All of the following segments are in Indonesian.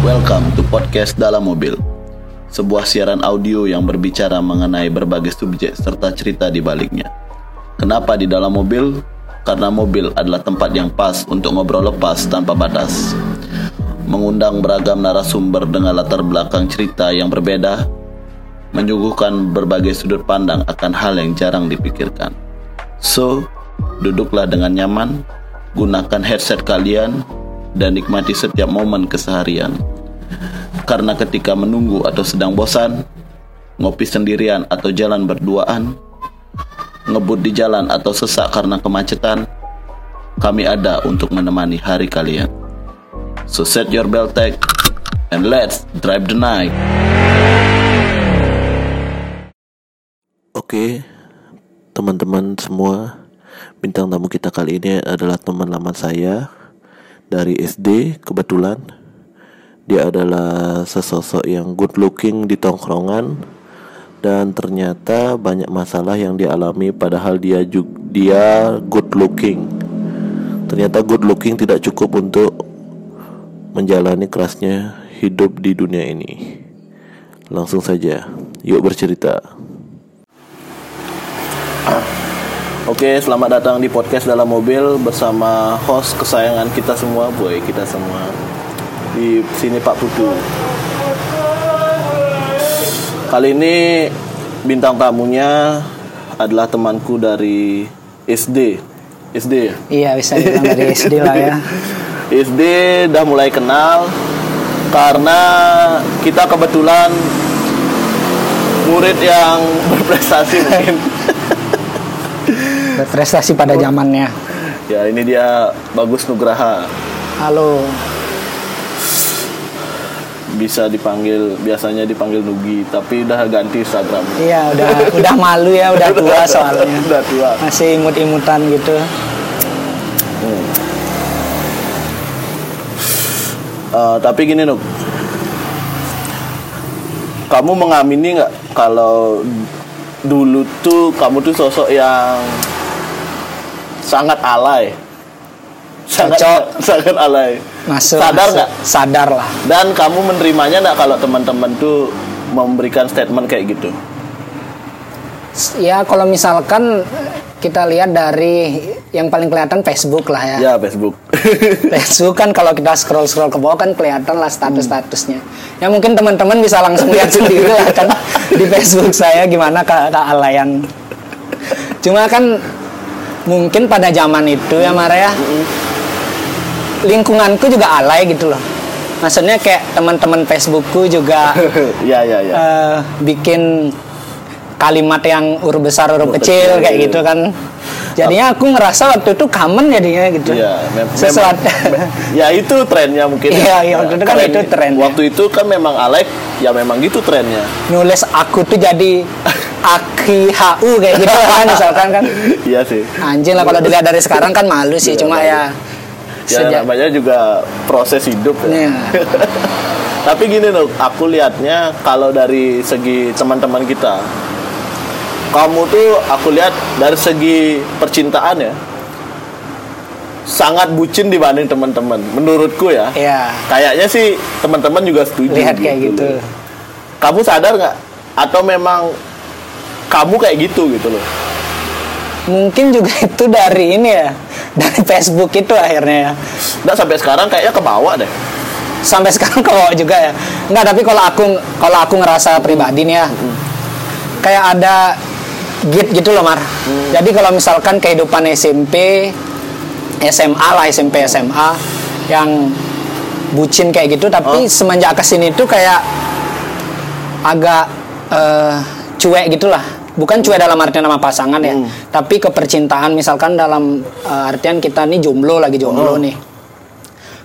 Welcome to podcast dalam mobil. Sebuah siaran audio yang berbicara mengenai berbagai subjek serta cerita di baliknya. Kenapa di dalam mobil? Karena mobil adalah tempat yang pas untuk ngobrol lepas tanpa batas. Mengundang beragam narasumber dengan latar belakang cerita yang berbeda, menyuguhkan berbagai sudut pandang akan hal yang jarang dipikirkan. So, duduklah dengan nyaman, gunakan headset kalian, dan nikmati setiap momen keseharian. Karena ketika menunggu atau sedang bosan, ngopi sendirian atau jalan berduaan, ngebut di jalan atau sesak karena kemacetan, kami ada untuk menemani hari kalian. So set your belt tag and let's drive the night. Oke, teman-teman semua, bintang tamu kita kali ini adalah teman lama saya dari SD kebetulan dia adalah sesosok yang good looking di tongkrongan dan ternyata banyak masalah yang dialami padahal dia juga dia good looking. Ternyata good looking tidak cukup untuk menjalani kerasnya hidup di dunia ini. Langsung saja, yuk bercerita. Oke, selamat datang di podcast dalam mobil bersama host kesayangan kita semua, boy, kita semua di sini Pak Putu. Kali ini bintang tamunya adalah temanku dari SD. SD ya? Iya bisa dibilang dari SD lah ya. SD udah mulai kenal karena kita kebetulan murid yang berprestasi mungkin. Berprestasi pada zamannya. Ya ini dia Bagus Nugraha. Halo. Bisa dipanggil biasanya dipanggil Nugi tapi udah ganti Instagram. Iya udah udah malu ya udah tua soalnya. udah tua. Masih imut-imutan gitu. Eh, tapi gini Nuk Kamu mengamini nggak Kalau dulu tuh Kamu tuh sosok yang Sangat alay Sangat, Cocok. sangat alay Masuk. Sadar nggak? Sadar lah. Dan kamu menerimanya nggak Kalau teman-teman tuh Memberikan statement kayak gitu Ya kalau misalkan kita lihat dari yang paling kelihatan Facebook lah ya. Ya Facebook Facebook kan kalau kita scroll scroll ke bawah kan kelihatan lah status statusnya. Ya mungkin teman-teman bisa langsung lihat sendiri lah kan di Facebook saya gimana ke kealayan. Cuma kan mungkin pada zaman itu ya Mara ya lingkunganku juga alay gitu loh. Maksudnya kayak teman-teman Facebookku juga Ya ya ya eh, bikin kalimat yang huruf besar huruf Huruf kecil kecil. kayak gitu kan. Jadinya aku ngerasa waktu itu common jadinya gitu. Mem- Sesuatu. memang- ya itu trennya mungkin. Iya, iya, waktu itu kan Tren- itu trennya. Waktu itu kan memang Alek, ya memang gitu trennya. nulis aku tuh jadi aki hu kayak gitu kan misalkan kan Iya sih. anjing lah kalau dilihat dari sekarang kan malu sih Iya, cuma malu. ya Ya sejak namanya juga proses hidup ya. Iya. Tapi gini loh, aku lihatnya kalau dari segi teman-teman kita, kamu tuh aku lihat dari segi percintaan ya, sangat bucin dibanding teman-teman. Menurutku ya. ya Kayaknya sih teman-teman juga setuju. lihat kayak gitu. Kamu sadar nggak? Atau memang kamu kayak gitu gitu loh? mungkin juga itu dari ini ya dari Facebook itu akhirnya ya Nggak sampai sekarang kayaknya ke bawah deh. sampai sekarang kalau juga ya nggak tapi kalau aku kalau aku ngerasa pribadi nih ya kayak ada git gitu loh mar. Jadi kalau misalkan kehidupan SMP SMA lah SMP SMA yang bucin kayak gitu tapi Oh. semenjak ke sini tuh kayak agak eh, cuek gitulah. Bukan cuek dalam artian nama pasangan ya tapi kepercintaan misalkan dalam eh, artian kita nih jomblo lagi jomblo nih.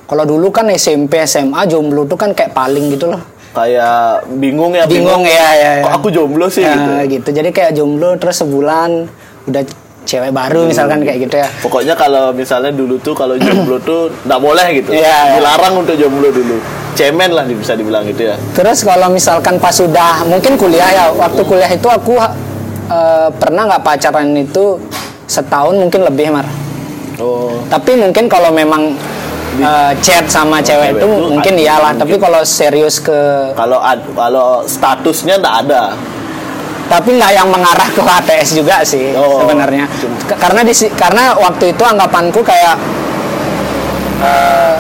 Kalau dulu kan SMP SMA jomblo tuh kan kayak paling gitu loh Kayak bingung ya. bingung ya ya, ya. Kok aku jomblo sih Ya, gitu. gitu jadi kayak jomblo terus sebulan udah cewek baru misalkan kayak gitu ya Pokoknya kalau misalnya dulu tuh kalau jomblo tuh nggak boleh gitu. Iya. Dilarang untuk jomblo dulu. Cemen lah bisa dibilang gitu ya. Terus kalau misalkan pas sudah mungkin kuliah ya, waktu kuliah itu aku eh, pernah nggak pacaran itu setahun mungkin lebih mar Oh. tapi mungkin kalau memang eh, chat sama cewek cewek itu mungkin iyalah mungkin. tapi kalau serius ke Kalau kalau statusnya nggak ada. tapi nggak yang mengarah ke HTS juga sih Oh. sebenarnya karena di karena waktu itu anggapanku kayak eh,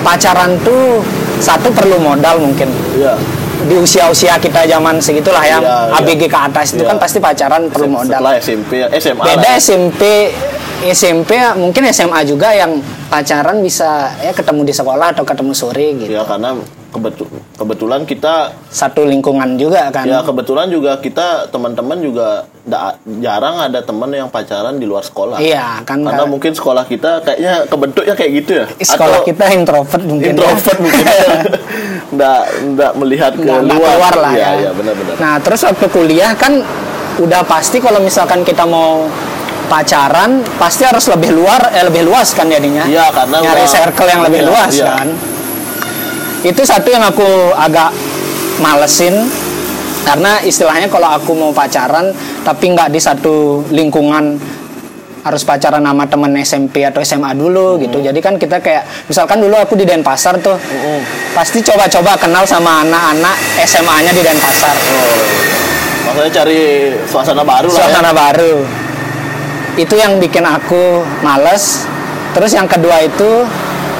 pacaran tuh satu perlu modal mungkin Iya. di usia-usia kita zaman segitulah ya Iya, iya. ABG ke atas itu Iya. kan pasti pacaran perlu modal Setelah SMP, SMA beda lah. SMP SMP mungkin SMA juga yang pacaran bisa ya ketemu di sekolah atau ketemu sore gitu Ya karena kebetu- kebetulan kita satu lingkungan juga kan ya kebetulan juga kita teman-teman juga jarang ada teman yang pacaran di luar sekolah. Iya, kan, Karena kan. mungkin sekolah kita kayaknya kebentuknya kayak gitu ya. sekolah Atau kita introvert mungkin ya. introvert mungkin. nggak nggak melihat ke nggak luar. keluar lah Iya, ya. iya, benar-benar. Nah terus waktu kuliah kan udah pasti kalau misalkan kita mau pacaran pasti harus lebih luar eh lebih luas kan jadinya. Iya, karena nyari circle yang lebih iya, luas iya. kan. Itu satu yang aku agak malesin karena istilahnya kalau aku mau pacaran tapi nggak di satu lingkungan harus pacaran sama temen SMP atau SMA dulu gitu. Jadi kan kita kayak misalkan dulu aku di Denpasar tuh. Pasti coba-coba kenal sama anak-anak SMA-nya di Denpasar. Oh. Maksudnya cari suasana baru lah ya. Suasana baru. Itu yang bikin aku males. Terus yang kedua itu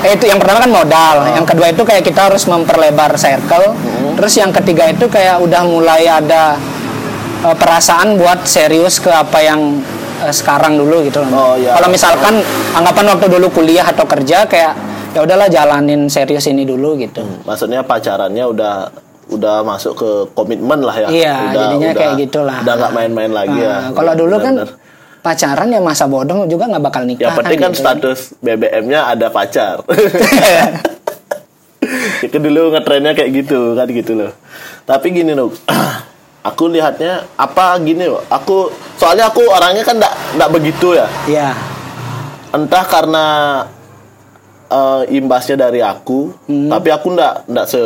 eh itu yang pertama kan modal. Yang kedua itu kayak kita harus memperlebar circle. Terus yang ketiga itu kayak udah mulai ada eh, perasaan buat serius ke apa yang eh, sekarang dulu gitu loh. Oh, iya. Kalau misalkan anggapan waktu dulu kuliah atau kerja kayak ya udahlah jalanin serius ini dulu gitu. Maksudnya pacarannya udah udah masuk ke komitmen lah ya. Iya, udah, jadinya udah- kayak gitulah. Udah nggak main-main lagi ya. Nah, Kalau dulu kan Benar-benar. Pacaran ya masa bodoh juga nggak bakal nikah. Yang penting kan gitu. status BBM-nya ada pacar. Itu dulu ngetrennya kayak gitu kan gitu loh. Tapi gini loh. aku lihatnya apa gini loh. Aku soalnya aku orangnya kan enggak enggak begitu ya. Iya. Entah karena eh, imbasnya dari aku, Hmm. tapi aku enggak enggak se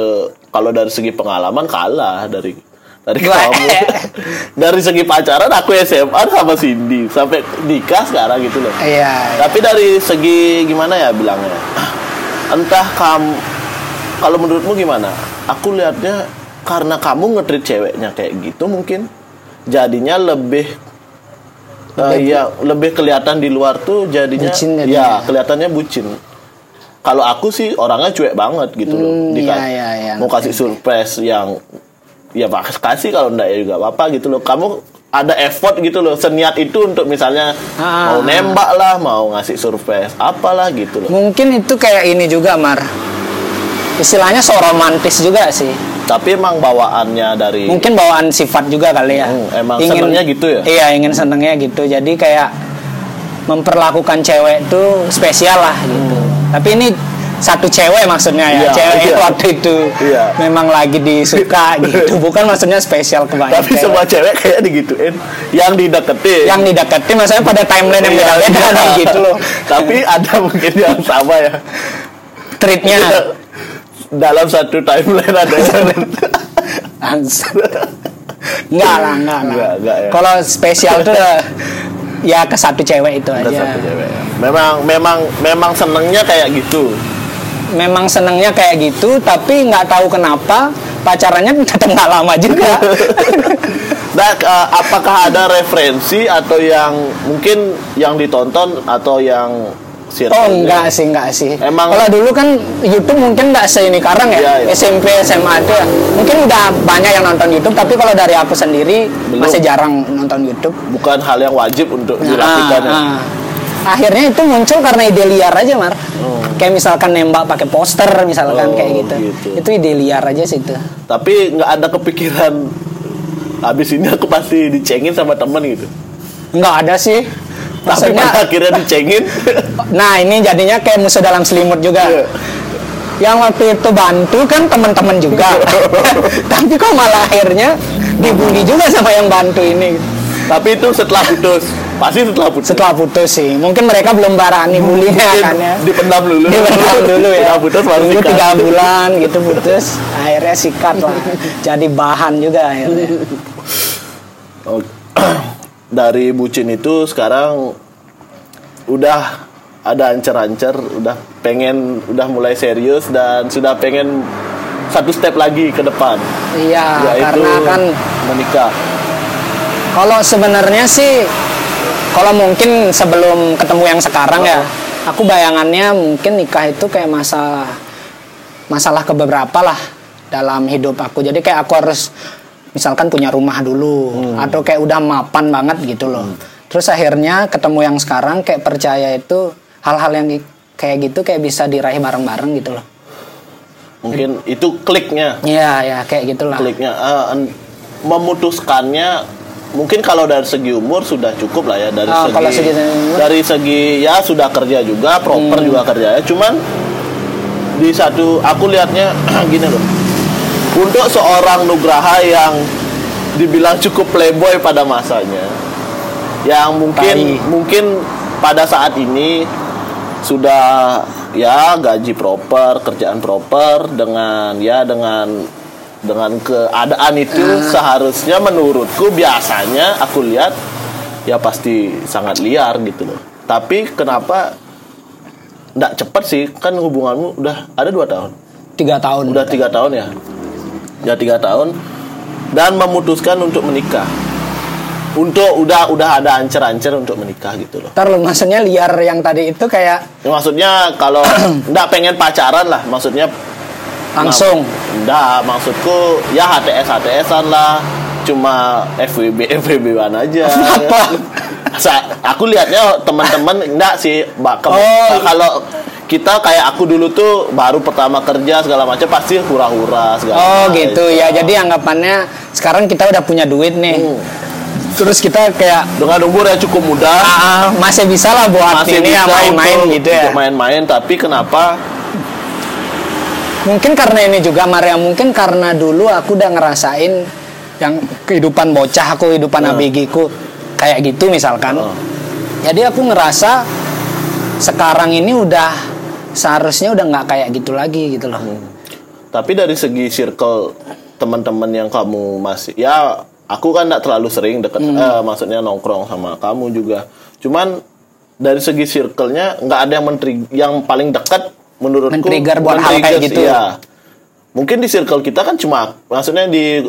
kalau dari segi pengalaman kalah dari dari kamu. dari segi pacaran aku SMA sama Cindy sampai nikah sekarang gitu loh. Iya. Tapi dari segi gimana ya bilangnya? Entah kamu kalau menurutmu gimana? Aku lihatnya karena kamu ngetrit ceweknya kayak gitu mungkin jadinya lebih eh, ya lebih kelihatan di luar tuh jadinya Bucin ya jadinya. kelihatannya bucin. Kalau aku sih orangnya cuek banget gitu loh. Hmm, Dika- iya, iya, iya, mau kasih surprise yang ya pak kasih kalau enggak ya juga apa gitu loh. Kamu ada effort gitu loh, seniat itu untuk misalnya Ah. mau nembak lah, mau ngasih surprise, apalah gitu loh. Mungkin itu kayak ini juga Mar. Istilahnya so romantis juga sih. Tapi emang bawaannya dari Mungkin bawaan sifat juga kali ya. Hmm, emang senengnya gitu ya? Iya, ingin senengnya gitu. Jadi kayak memperlakukan cewek tuh spesial lah gitu. Tapi ini satu cewek maksudnya ya. Iya, cewek iya. waktu itu Iya. memang lagi disuka gitu. Bukan maksudnya spesial ke banyak tapi cewek. semua cewek kayak digituin, yang dideketin. yang dideketin maksudnya pada timeline yang Iya, beda-beda iya. nih gitu loh. tapi ada mungkin yang sama ya. Treatnya Dalam satu timeline ada yang Enggak lah, enggak lah. Enggak, enggak ya. Kalau spesial tuh ya ke satu cewek itu ada aja. satu cewek. ya. Memang memang memang senengnya kayak gitu. Memang senengnya kayak gitu, tapi nggak tahu kenapa pacarannya tetap nggak lama juga. Nah, apakah ada referensi atau yang mungkin yang ditonton atau yang oh enggak sih, enggak sih. Emang- kalau dulu kan YouTube mungkin nggak seini karang ya. Iya, iya. SMP, SMA itu ya. Mungkin udah banyak yang nonton YouTube, tapi kalau dari aku sendiri Belum. masih jarang nonton YouTube. bukan hal yang wajib untuk dilakukan ya. Ah, ah. Akhirnya itu muncul karena ide liar aja, Mar. Oh. Kayak misalkan nembak pakai poster misalkan Oh, kayak gitu. gitu. Itu ide liar aja sih itu. Tapi nggak ada kepikiran habis ini aku pasti dicengin sama temen gitu. Nggak ada sih. Tapi Maksudnya pada akhirnya dicengin. Nah ini jadinya kayak musuh dalam selimut juga. Iya. Yang waktu itu bantu kan teman-teman juga. Tapi kok malah akhirnya dibully juga sama yang bantu ini. Tapi itu setelah putus. Pasti setelah putus. Setelah putus sih, mungkin mereka belum berani bulinya Mungkin kan ya. dipendam dulu. Dipendam dulu ya. Setelah putus baru sikat. tiga bulan gitu putus, akhirnya sikat lah. Jadi bahan juga akhirnya. Oh. dari bucin itu sekarang udah ada ancer-ancer, udah pengen udah mulai serius dan sudah pengen satu step lagi ke depan iya karena kan menikah. Kalau sebenarnya sih kalau mungkin sebelum ketemu yang sekarang ya aku bayangannya mungkin nikah itu kayak masalah masalah ke beberapa lah dalam hidup aku. Jadi kayak aku harus misalkan punya rumah dulu atau kayak udah mapan banget gitu loh. Terus akhirnya ketemu yang sekarang kayak percaya itu hal-hal yang kayak gitu kayak bisa diraih bareng-bareng gitu loh. Mungkin itu kliknya, Iya ya kayak gitulah. Kliknya en- memutuskannya mungkin kalau dari segi umur sudah cukup lah ya dari Ah, segi kalau segi dari segi ya sudah kerja juga proper Hmm. juga kerja cuman di satu aku lihatnya gini loh untuk seorang Nugraha yang dibilang cukup playboy pada masanya yang mungkin Tai. mungkin pada saat ini sudah ya gaji proper kerjaan proper dengan ya dengan dengan keadaan itu seharusnya menurutku biasanya aku lihat ya pasti sangat liar gitu loh. Tapi kenapa nggak cepet sih? Kan hubunganmu udah ada dua tahun. Tiga tahun. Udah tiga tahun ya? Ya tiga tahun. Dan memutuskan untuk menikah. Untuk udah udah ada ancer-ancer untuk menikah gitu loh. Ntar lu, maksudnya liar yang tadi itu kayak Ya, maksudnya kalau nggak pengen pacaran lah maksudnya langsung Enggak, maksudku ya HTS HTSan lah, cuma FWB FWB-an aja. Apa? Sa- aku lihatnya teman-teman enggak sih, Mbak. Ke- Oh. Kalau kita kayak aku dulu tuh baru pertama kerja segala macam pasti hura-hura segala Oh macam. gitu ya. Jadi anggapannya sekarang kita udah punya duit nih. Hmm. Terus kita kayak Dengan umur yang cukup muda, ah, masih bisa lah buat masih ini bisa ya main-main gitu ya. main-main, tapi kenapa Mungkin karena ini juga Maria mungkin karena dulu aku udah ngerasain yang kehidupan bocah aku, kehidupan Hmm. abigiku kayak gitu misalkan. Oh. Jadi aku ngerasa sekarang ini udah seharusnya udah nggak kayak gitu lagi gitu loh. Hmm. Tapi dari segi circle teman-teman yang kamu masih ya aku kan tidak terlalu sering deket Hmm. eh, maksudnya nongkrong sama kamu juga. Cuman dari segi circle-nya nggak ada yang menteri yang paling dekat menurutku Men-trigger buat hal kayak gitu. sih, ya. Mungkin di circle kita kan cuma maksudnya di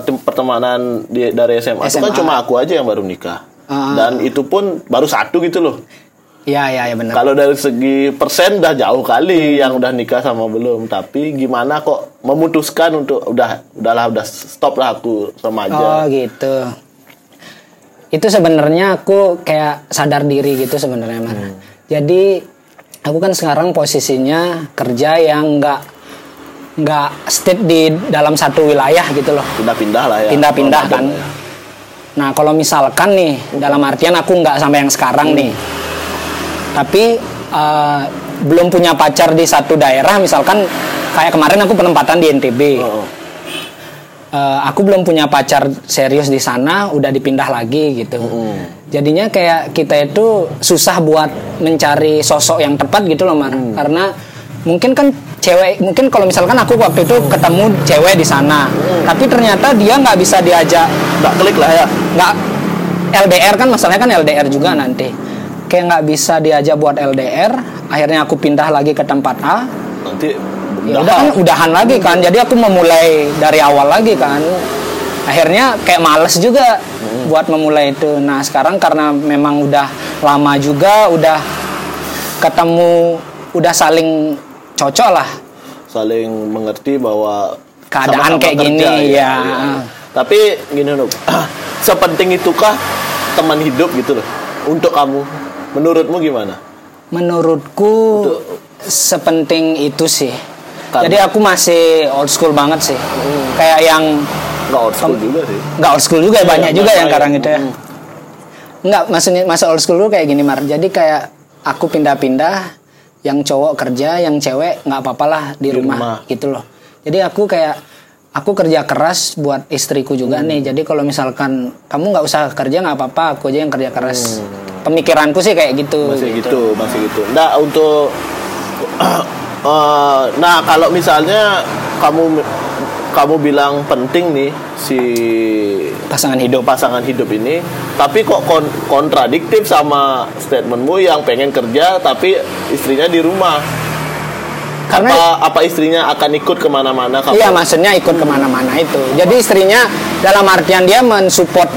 tem- pertemanan di, dari SMA, itu kan SMA. cuma aku aja yang baru nikah. Ah. Dan itu pun baru satu gitu loh. Iya iya ya benar. Kalau dari segi persen udah jauh kali yang udah nikah sama belum. Tapi gimana kok memutuskan untuk udah udahlah udah stop lah aku Oh remaja. gitu. Itu sebenarnya aku kayak sadar diri gitu sebenarnya. Hmm. Jadi aku kan sekarang posisinya kerja yang nggak nggak stay di dalam satu wilayah gitu loh. Pindah-pindah lah ya. Pindah-pindah kan. ya. Nah kalau misalkan nih dalam artian aku nggak sampai yang sekarang nih, tapi eh, belum punya pacar di satu daerah, misalkan kayak kemarin aku penempatan di NTB. Oh. Eh, aku belum punya pacar serius di sana, udah dipindah lagi gitu. Jadinya kayak kita itu susah buat mencari sosok yang tepat gitu loh, Mar. Karena mungkin kan cewek, mungkin kalau misalkan aku waktu itu ketemu cewek di sana, tapi ternyata dia nggak bisa diajak, Nggak klik lah ya. nggak. LDR kan masalahnya kan LDR juga nanti. Kayak nggak bisa diajak buat LDR, akhirnya aku pindah lagi ke tempat A, Nanti ya udah kan udahan lagi kan. Jadi aku memulai dari awal lagi kan. Akhirnya kayak males juga buat memulai itu nah sekarang karena memang udah lama juga udah ketemu udah saling cocok lah saling mengerti bahwa Keadaan sama-sama kayak gini, ya. Tapi gini loh, sepenting itukah teman hidup gitu loh untuk kamu? Menurutmu gimana? menurutku sepenting itu sih Karena- jadi aku masih old school banget sih kayak yang Nggak old school juga sih. nggak old school juga ya, Iya, banyak juga yang sekarang itu ya Hmm. nggak maksudnya masa old school dulu kayak gini mar jadi kayak aku pindah-pindah yang cowok kerja yang cewek nggak apa-apa lah di, Di rumah, rumah. gitu loh jadi aku kayak aku kerja keras buat istriku juga Hmm. nih jadi kalau misalkan kamu nggak usah kerja nggak apa-apa aku aja yang kerja keras Hmm. pemikiranku sih kayak gitu masih gitu masih gitu nggak untuk eh, nah kalau misalnya kamu kamu bilang penting nih si pasangan hidup. pasangan hidup ini tapi kok kon- kontradiktif sama statementmu yang pengen kerja tapi istrinya di rumah? Karena- apa apa istrinya akan ikut ke mana-mana Iya maksudnya ikut ke mana-mana itu. Jadi istrinya dalam artian dia mensupport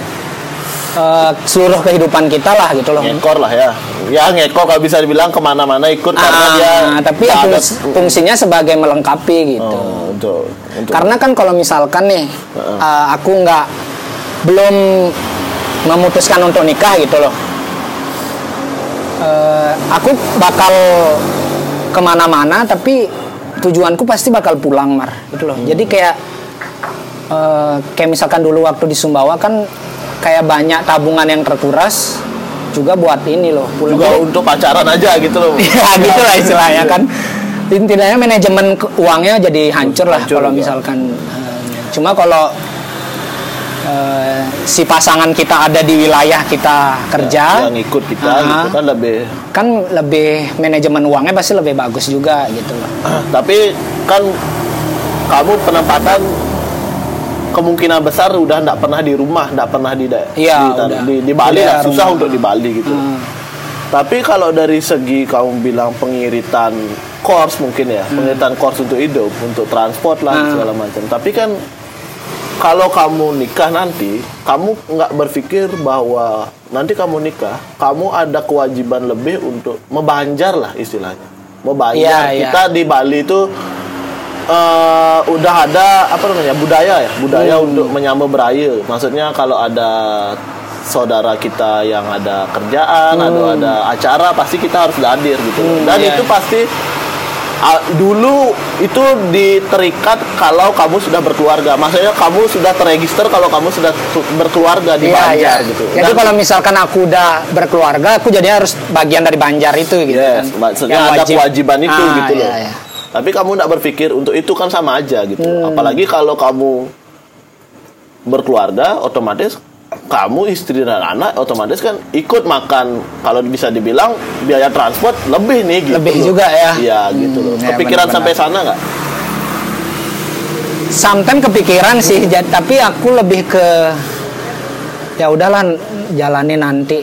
eh, seluruh kehidupan kita lah gitu loh. ngekor lah ya ya ngekor kalau bisa dibilang ke mana-mana ikut karena Ah, dia tapi nggak ya ada- fungs- fungsinya sebagai melengkapi gitu. Oh, untuk untuk Karena kan kalau misalkan nih eh, aku nggak belum memutuskan untuk nikah gitu loh, Eh, aku bakal ke mana-mana tapi tujuanku pasti bakal pulang mar gitu loh. Jadi kayak eh, kayak misalkan dulu waktu di Sumbawa kan kayak banyak tabungan yang terkuras juga buat ini loh. pulang. juga untuk pacaran aja gitu loh ya gitu lah istilahnya kan tidaknya manajemen uangnya jadi hancur lah Hancur kalau juga. misalkan eh, cuma kalau eh, si pasangan kita ada di wilayah kita kerja yang ikut kita Ah. gitu kan lebih kan lebih manajemen uangnya pasti lebih bagus juga gitu loh tapi kan kamu penempatan kemungkinan besar udah nggak pernah di rumah nggak pernah di Iya, di, di, di Bali Udah lah susah rumah. untuk di Bali gitu Hmm. tapi kalau dari segi kamu bilang pengiritan course mungkin ya pengiritan course untuk hidup untuk transport lah Hmm. segala macam tapi kan kalau kamu nikah nanti kamu nggak berpikir bahwa nanti kamu nikah kamu ada kewajiban lebih untuk membanjar lah istilahnya membanjar Iya, iya. kita di Bali itu eh, udah ada apa namanya budaya ya budaya Hmm. untuk menyambut beraya maksudnya kalau ada saudara kita yang ada kerjaan atau ada acara pasti kita harus hadir gitu Hmm, dan iya. itu pasti ah, dulu itu diterikat kalau kamu sudah berkeluarga maksudnya kamu sudah terregister kalau kamu sudah su- berkeluarga di Iya, Banjar iya. gitu Jadi Dan- kalau misalkan aku udah berkeluarga, aku jadi harus bagian dari Banjar itu gitu Yes, kan. maksudnya Yang ada wajib. kewajiban itu Ah, gitu loh. iya, iya. Tapi kamu tidak berpikir untuk itu kan sama aja gitu. Hmm. Apalagi kalau kamu berkeluarga, otomatis kamu istri dan anak otomatis kan ikut makan. Kalau bisa dibilang biaya transport lebih nih gitu. Lebih loh. juga ya. Iya gitu loh. Hmm, ya, Kepikiran benar-benar. sampai sana nggak? Sometimes kepikiran sih, tapi aku lebih ke ya udahlah jalani nanti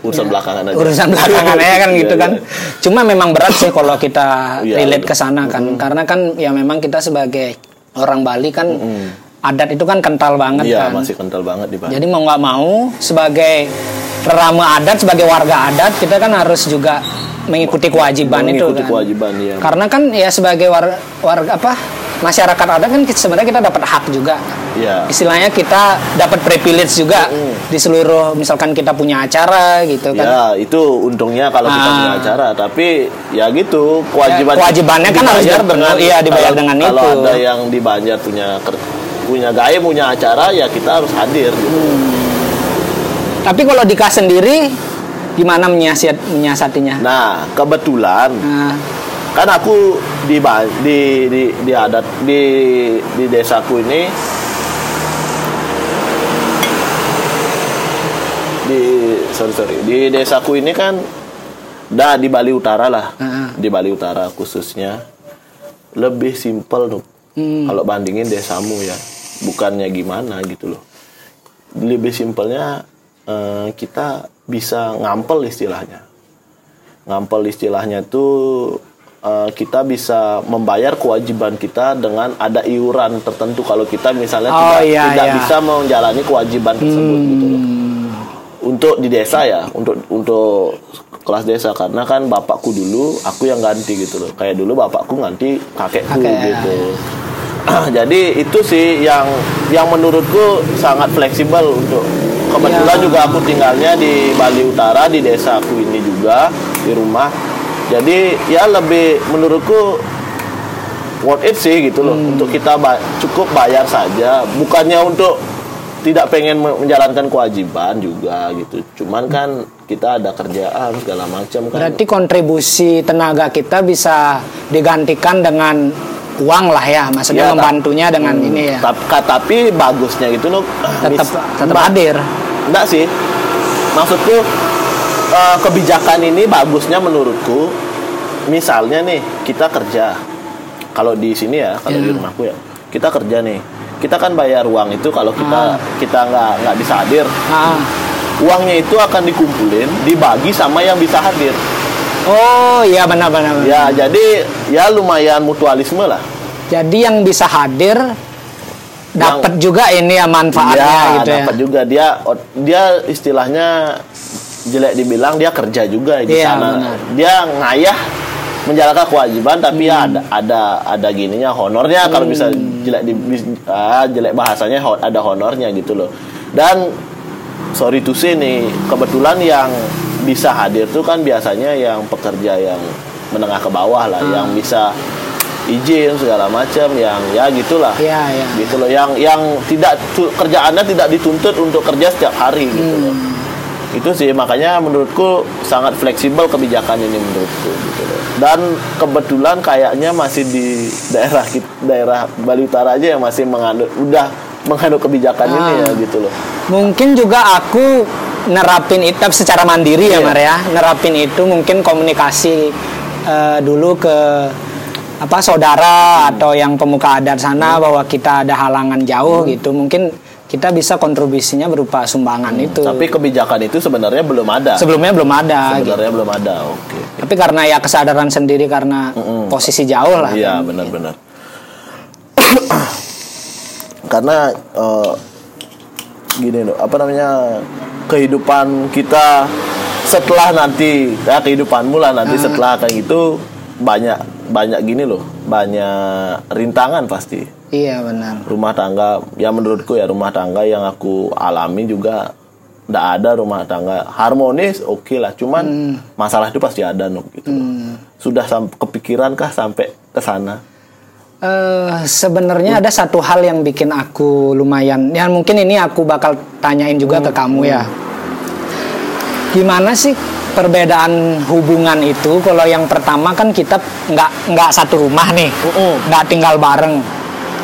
Urusan belakangan aja. Urusan belakangan aja kan gitu Iya, kan. iya. Cuma memang berat sih kalau kita Iya, relate ke sana kan, karena kan ya memang kita sebagai orang Bali kan adat itu kan kental banget Iya kan. masih kental banget di Bali. Jadi mau nggak mau sebagai rerama adat, sebagai warga adat kita kan harus juga mengikuti kewajiban itu Mengikuti kan. kewajiban ya. Karena kan ya sebagai war- warga apa masyarakat adat kan kita- sebenarnya kita dapat hak juga. Iya. Istilahnya kita dapat privilege juga di seluruh misalkan kita punya acara gitu kan. Ya itu untungnya kalau kita Ah. punya acara, tapi ya gitu kewajiban Ya, kewajibannya kan harus dibayar dipenuhi, iya, dibayar kalau- dengan kalau itu. ada yang di Banjar punya punya gaya punya acara ya kita harus hadir gitu. Tapi kalau Dika sendiri gimana menyiasat menyiasatinya? Nah kebetulan Nah, kan aku di Ba- di di, di adat di di desaku ini di sorry sorry di desaku ini kan dah di Bali Utara lah. Di Bali Utara khususnya. Lebih simpel tuh Hmm. kalau bandingin desamu ya bukannya gimana gitu loh. Lebih simpelnya eh, kita bisa ngampel istilahnya. Ngampel istilahnya tuh eh, kita bisa membayar kewajiban kita dengan ada iuran tertentu kalau kita misalnya Oh, tidak iya, tidak iya. bisa menjalani kewajiban tersebut gitu loh. Untuk di desa ya untuk untuk kelas desa. Karena kan bapakku dulu aku yang ganti gitu loh. Kayak dulu bapakku ganti kakekku Kakek, gitu. Jadi itu sih yang yang menurutku sangat fleksibel untuk kebetulan Ya. juga aku tinggalnya di Bali Utara di desaku ini juga di rumah jadi ya lebih menurutku worth it sih gitu loh. Hmm. untuk kita ba- cukup bayar saja. Bukannya untuk tidak pengen me- menjalankan kewajiban juga gitu. Cuman kan kita ada kerjaan segala macam kan. Berarti kontribusi tenaga kita bisa digantikan dengan uang lah ya, Ya, maksudnya ta- membantunya dengan ini ya. tapi, tapi bagusnya gitu loh. Tetap tetap hadir. enggak sih. Maksudku eh, kebijakan ini bagusnya menurutku misalnya nih kita kerja. Kalau di sini ya kalau di rumahku ya kita kerja nih. Kita kan bayar uang itu kalau kita kita nggak nggak bisa hadir. Ah. uangnya itu akan dikumpulin dibagi sama yang bisa hadir. Oh iya benar-benar. ya jadi ya lumayan mutualisme lah. Jadi yang bisa hadir dapat juga ini ya manfaatnya ya gitu ya. dapat juga. Dia dia istilahnya jelek dibilang dia kerja juga di Iya, sana. benar. dia ngayah menjalankan kewajiban tapi ya ada ada ada gininya honornya. Kalau bisa jelek di ah, jelek bahasanya ada honornya gitu loh. Dan sorry to say nih kebetulan yang bisa hadir tuh kan biasanya yang pekerja yang menengah ke bawah lah yang bisa izin segala macam yang ya gitulah. Iya, iya. gitu loh yang yang tidak tu- kerjaannya tidak dituntut untuk kerja setiap hari gitu loh itu sih makanya menurutku sangat fleksibel kebijakan ini menurutku gitu loh dan kebetulan kayaknya masih di daerah daerah Bali Utara aja yang masih menganut udah menganut kebijakan ini ya gitu loh Mungkin juga aku nerapin itu secara mandiri ya Iya. Mar ya. Nerapin itu mungkin komunikasi eh, dulu ke apa saudara atau yang pemuka adat sana bahwa kita ada halangan jauh gitu. Mungkin kita bisa kontribusinya berupa sumbangan itu. tapi kebijakan itu sebenarnya belum ada sebelumnya belum ada gitu. sebenarnya belum ada oke Tapi karena ya kesadaran sendiri karena posisi jauh lah. Iya benar-benar. Karena eh, gini loh, apa namanya kehidupan kita setelah nanti ya kehidupanmu lah nanti setelah kayak gitu banyak banyak gini loh, banyak rintangan pasti. Iya benar. Rumah tangga, ya menurutku ya rumah tangga yang aku alami juga tidak ada rumah tangga harmonis oke lah cuman masalah itu pasti ada Nuk, gitu loh. sudah kepikiran kah sampai ke sana Eh sebenarnya ada satu hal yang bikin aku lumayan, ya mungkin ini aku bakal tanyain juga ke kamu ya. Gimana sih perbedaan hubungan itu? Kalau yang pertama kan kita nggak nggak satu rumah nih, nggak tinggal bareng.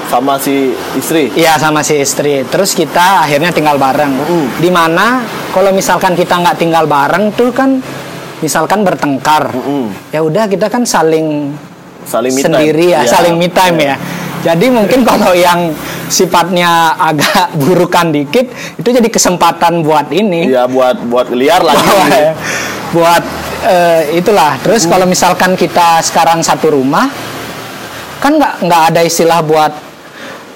Sama si istri Iya sama si istri. Terus kita akhirnya tinggal bareng. Mm. Di mana kalau misalkan kita nggak tinggal bareng tuh kan, misalkan bertengkar. Mm-mm. Ya udah kita kan saling saling me time. sendiri ya, Ya, saling me time ya. Jadi mungkin kalau yang sifatnya agak burukan dikit itu jadi kesempatan buat ini. ya buat buat liar lagi buat eh, itulah. Terus kalau misalkan kita sekarang satu rumah kan nggak nggak ada istilah buat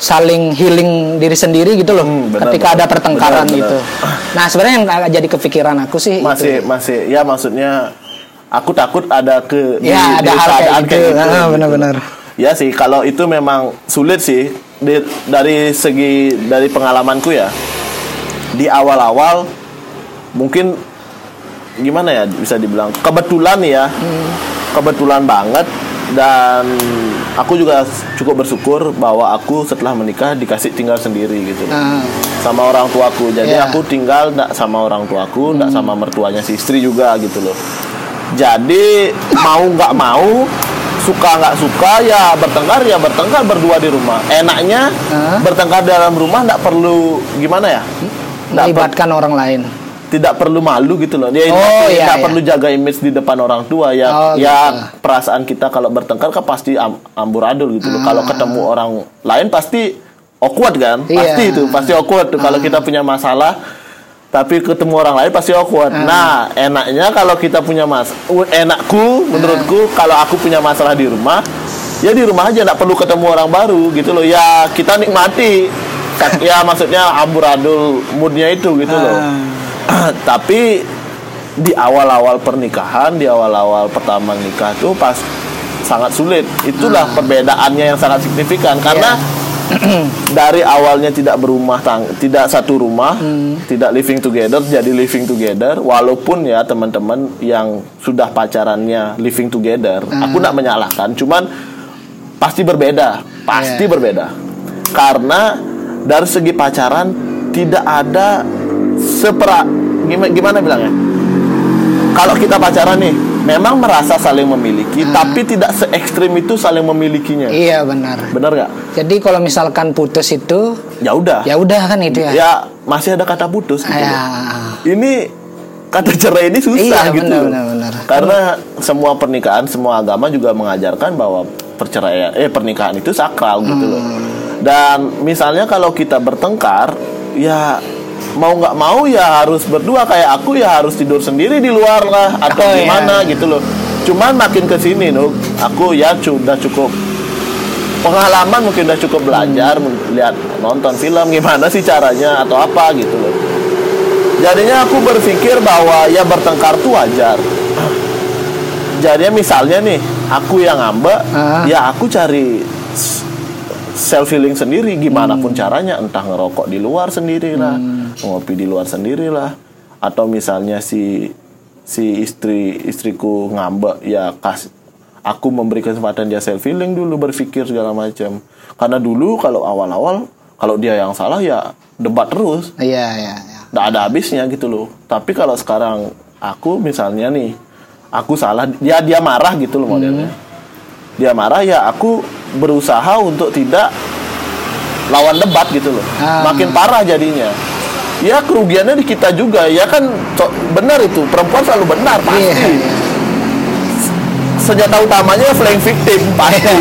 saling healing diri sendiri gitu loh Hmm, benar, ketika benar. ada pertengkaran Benar, benar. itu. Nah, sebenarnya yang agak jadi kepikiran aku sih masih itu. masih ya maksudnya aku takut ada ke di- Ya, ada di hal kayak keadaan gitu. Ah, gitu. benar-benar. ya sih kalau itu memang sulit sih Di- dari segi dari pengalamanku ya di awal-awal mungkin gimana ya bisa dibilang kebetulan ya Hmm. kebetulan banget dan aku juga cukup bersyukur bahwa aku setelah menikah dikasih tinggal sendiri gitu Nah, sama orang tuaku. Jadi Iya. aku tinggal nggak sama orang tuaku, nggak sama mertuanya si istri juga gitu loh. Jadi mau nggak mau, suka nggak suka ya bertengkar ya bertengkar berdua di rumah. Enaknya Hah? bertengkar dalam rumah nggak perlu gimana ya? Per- melibatkan orang lain. Tidak perlu malu gitu loh. Dia Oh, iya, nggak iya. perlu jaga image di depan orang tua ya. Oh, ya gitu. perasaan kita kalau bertengkar kan pasti am- amburadul gitu loh. Kalau ketemu orang lain pasti awkward kan? Iya. Pasti itu, pasti awkward tuh kalau kita punya masalah tapi ketemu orang lain pasti awkward. Nah, enaknya kalau kita punya mas enakku menurutku kalau aku punya masalah di rumah ya di rumah aja nggak perlu ketemu orang baru gitu loh. Ya kita nikmati ya maksudnya amburadul moodnya itu gitu loh. tapi di awal-awal pernikahan, di awal-awal pertama nikah tuh pas sangat sulit. Itulah perbedaannya yang sangat signifikan karena dari awalnya tidak berumah tang, tidak satu rumah, tidak living together, jadi living together. Walaupun ya teman-teman yang sudah pacarannya living together, aku tidak menyalahkan, cuman pasti berbeda, pasti Iya. berbeda. Karena dari segi pacaran tidak ada sepera gimana, gimana bilangnya? Kalau kita pacaran nih, memang merasa saling memiliki, tapi tidak se ekstrim itu saling memilikinya. Iya benar. Benar nggak? Jadi kalau misalkan putus itu Ya udah. ya udah kan itu ya. Ya masih ada kata putus gitu. Ya. loh. Ini kata cerai ini susah Iya, gitu. benar, benar, benar. Karena semua pernikahan, semua agama juga mengajarkan bahwa perceraian eh pernikahan itu sakral gitu loh. Hmm. Dan misalnya kalau kita bertengkar, ya mau nggak mau ya harus berdua kayak aku ya harus tidur sendiri di luar lah atau Oh, iya, gimana iya. gitu loh. Cuman makin ke sini Nuk, aku ya sudah cukup pengalaman mungkin udah cukup belajar melihat nonton film gimana sih caranya atau apa gitu loh. Jadinya aku berpikir bahwa ya bertengkar tuh wajar. Jadinya misalnya nih, aku yang ngambek, Ah. ya aku cari self healing sendiri gimana pun caranya, entah ngerokok di luar sendiri lah, ngopi di luar sendiri lah, atau misalnya si si istri istriku ngambek, ya kas aku memberi kesempatan dia self healing dulu berpikir segala macam. Karena dulu kalau awal-awal kalau dia yang salah ya debat terus. Iya, iya, iya. nggak ada habisnya gitu loh. Tapi kalau sekarang aku misalnya nih aku salah dia dia marah gitu loh modelnya dia marah ya aku berusaha untuk tidak lawan debat gitu loh Ah. makin parah jadinya ya kerugiannya di kita juga ya kan benar itu perempuan selalu benar pasti Iya, iya. senjata utamanya flank victim pasti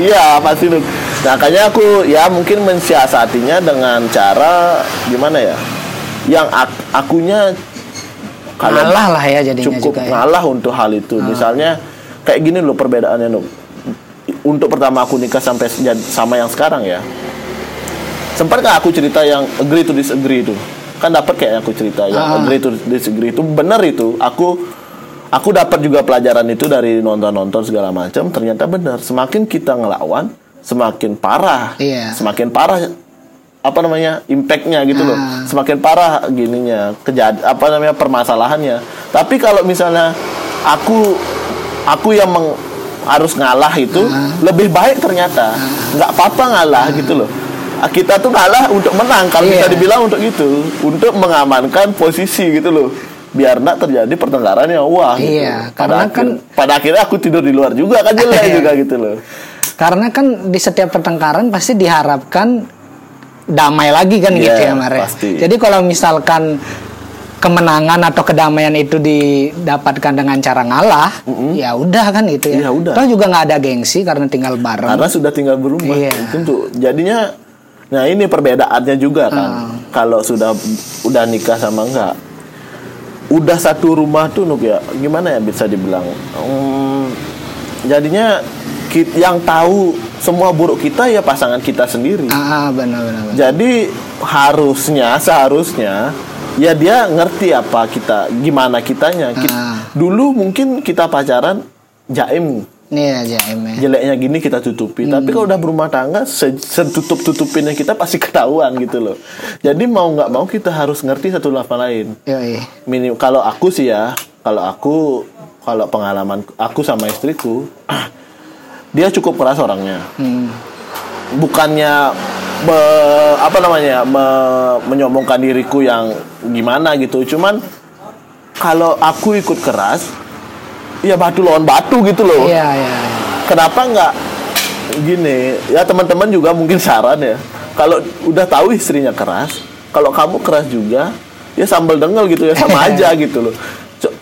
iya pasti Nuk. Nah, makanya aku ya mungkin mensiasatinya dengan cara gimana ya yang ak- akunya kalau Ngalah lah ya jadinya cukup juga ya. ngalah untuk hal itu misalnya kayak gini loh perbedaannya Nuk. Untuk pertama aku nikah sampai sama yang sekarang ya. Sempat nggak aku cerita yang agree to disagree itu? Kan dapat kayak aku cerita yang Ah. agree to disagree itu. Benar itu. Aku aku dapat juga pelajaran itu dari nonton-nonton segala macam. Ternyata benar. Semakin kita ngelawan semakin parah. Iya. semakin parah apa namanya impactnya gitu loh. Ah. semakin parah gininya kejad apa namanya permasalahannya. Tapi kalau misalnya aku aku yang meng- harus ngalah itu lebih baik ternyata nggak apa-apa ngalah gitu loh Ah, kita tuh ngalah untuk menang kalau Iya. bisa dibilang untuk itu untuk mengamankan posisi gitu loh biar nggak terjadi pertengkaran yang wah gitu. Iya, pada karena akhir- kan- pada akhirnya aku tidur di luar juga kan jelek Iya. juga gitu loh Karena kan di setiap pertengkaran pasti diharapkan damai lagi kan Iya, gitu ya Mare. pasti. Jadi kalau misalkan kemenangan atau kedamaian itu didapatkan dengan cara ngalah, ya udah kan gitu ya. Iya, udah. Toh juga nggak ada gengsi karena tinggal bareng. karena sudah tinggal berumah Iya. tentu jadinya nah ini perbedaannya juga kan Ah. kalau sudah udah nikah sama enggak udah satu rumah tuh Nuk ya gimana ya bisa dibilang Hmm, jadinya yang tahu semua buruk kita ya pasangan kita sendiri Ah, ah, benar benar. benar. jadi harusnya seharusnya ya dia ngerti apa kita gimana kitanya Kit- Ah. dulu mungkin kita pacaran jaim Ini aja Em, ya. jeleknya gini kita tutupi tapi kalau udah berumah tangga se- setutup tutupinnya kita pasti ketahuan gitu loh jadi mau nggak mau kita harus ngerti satu sama lain Yoi. minim kalau aku sih ya kalau aku kalau pengalaman aku sama istriku dia cukup keras orangnya Hmm. bukannya me- apa namanya me- menyombongkan diriku yang gimana gitu cuman kalau aku ikut keras ya batu lawan batu gitu loh Iya iya. iya. kenapa nggak gini ya teman-teman juga mungkin saran ya kalau udah tahu istrinya keras kalau kamu keras juga ya sambal dengel gitu ya sama aja gitu loh Co-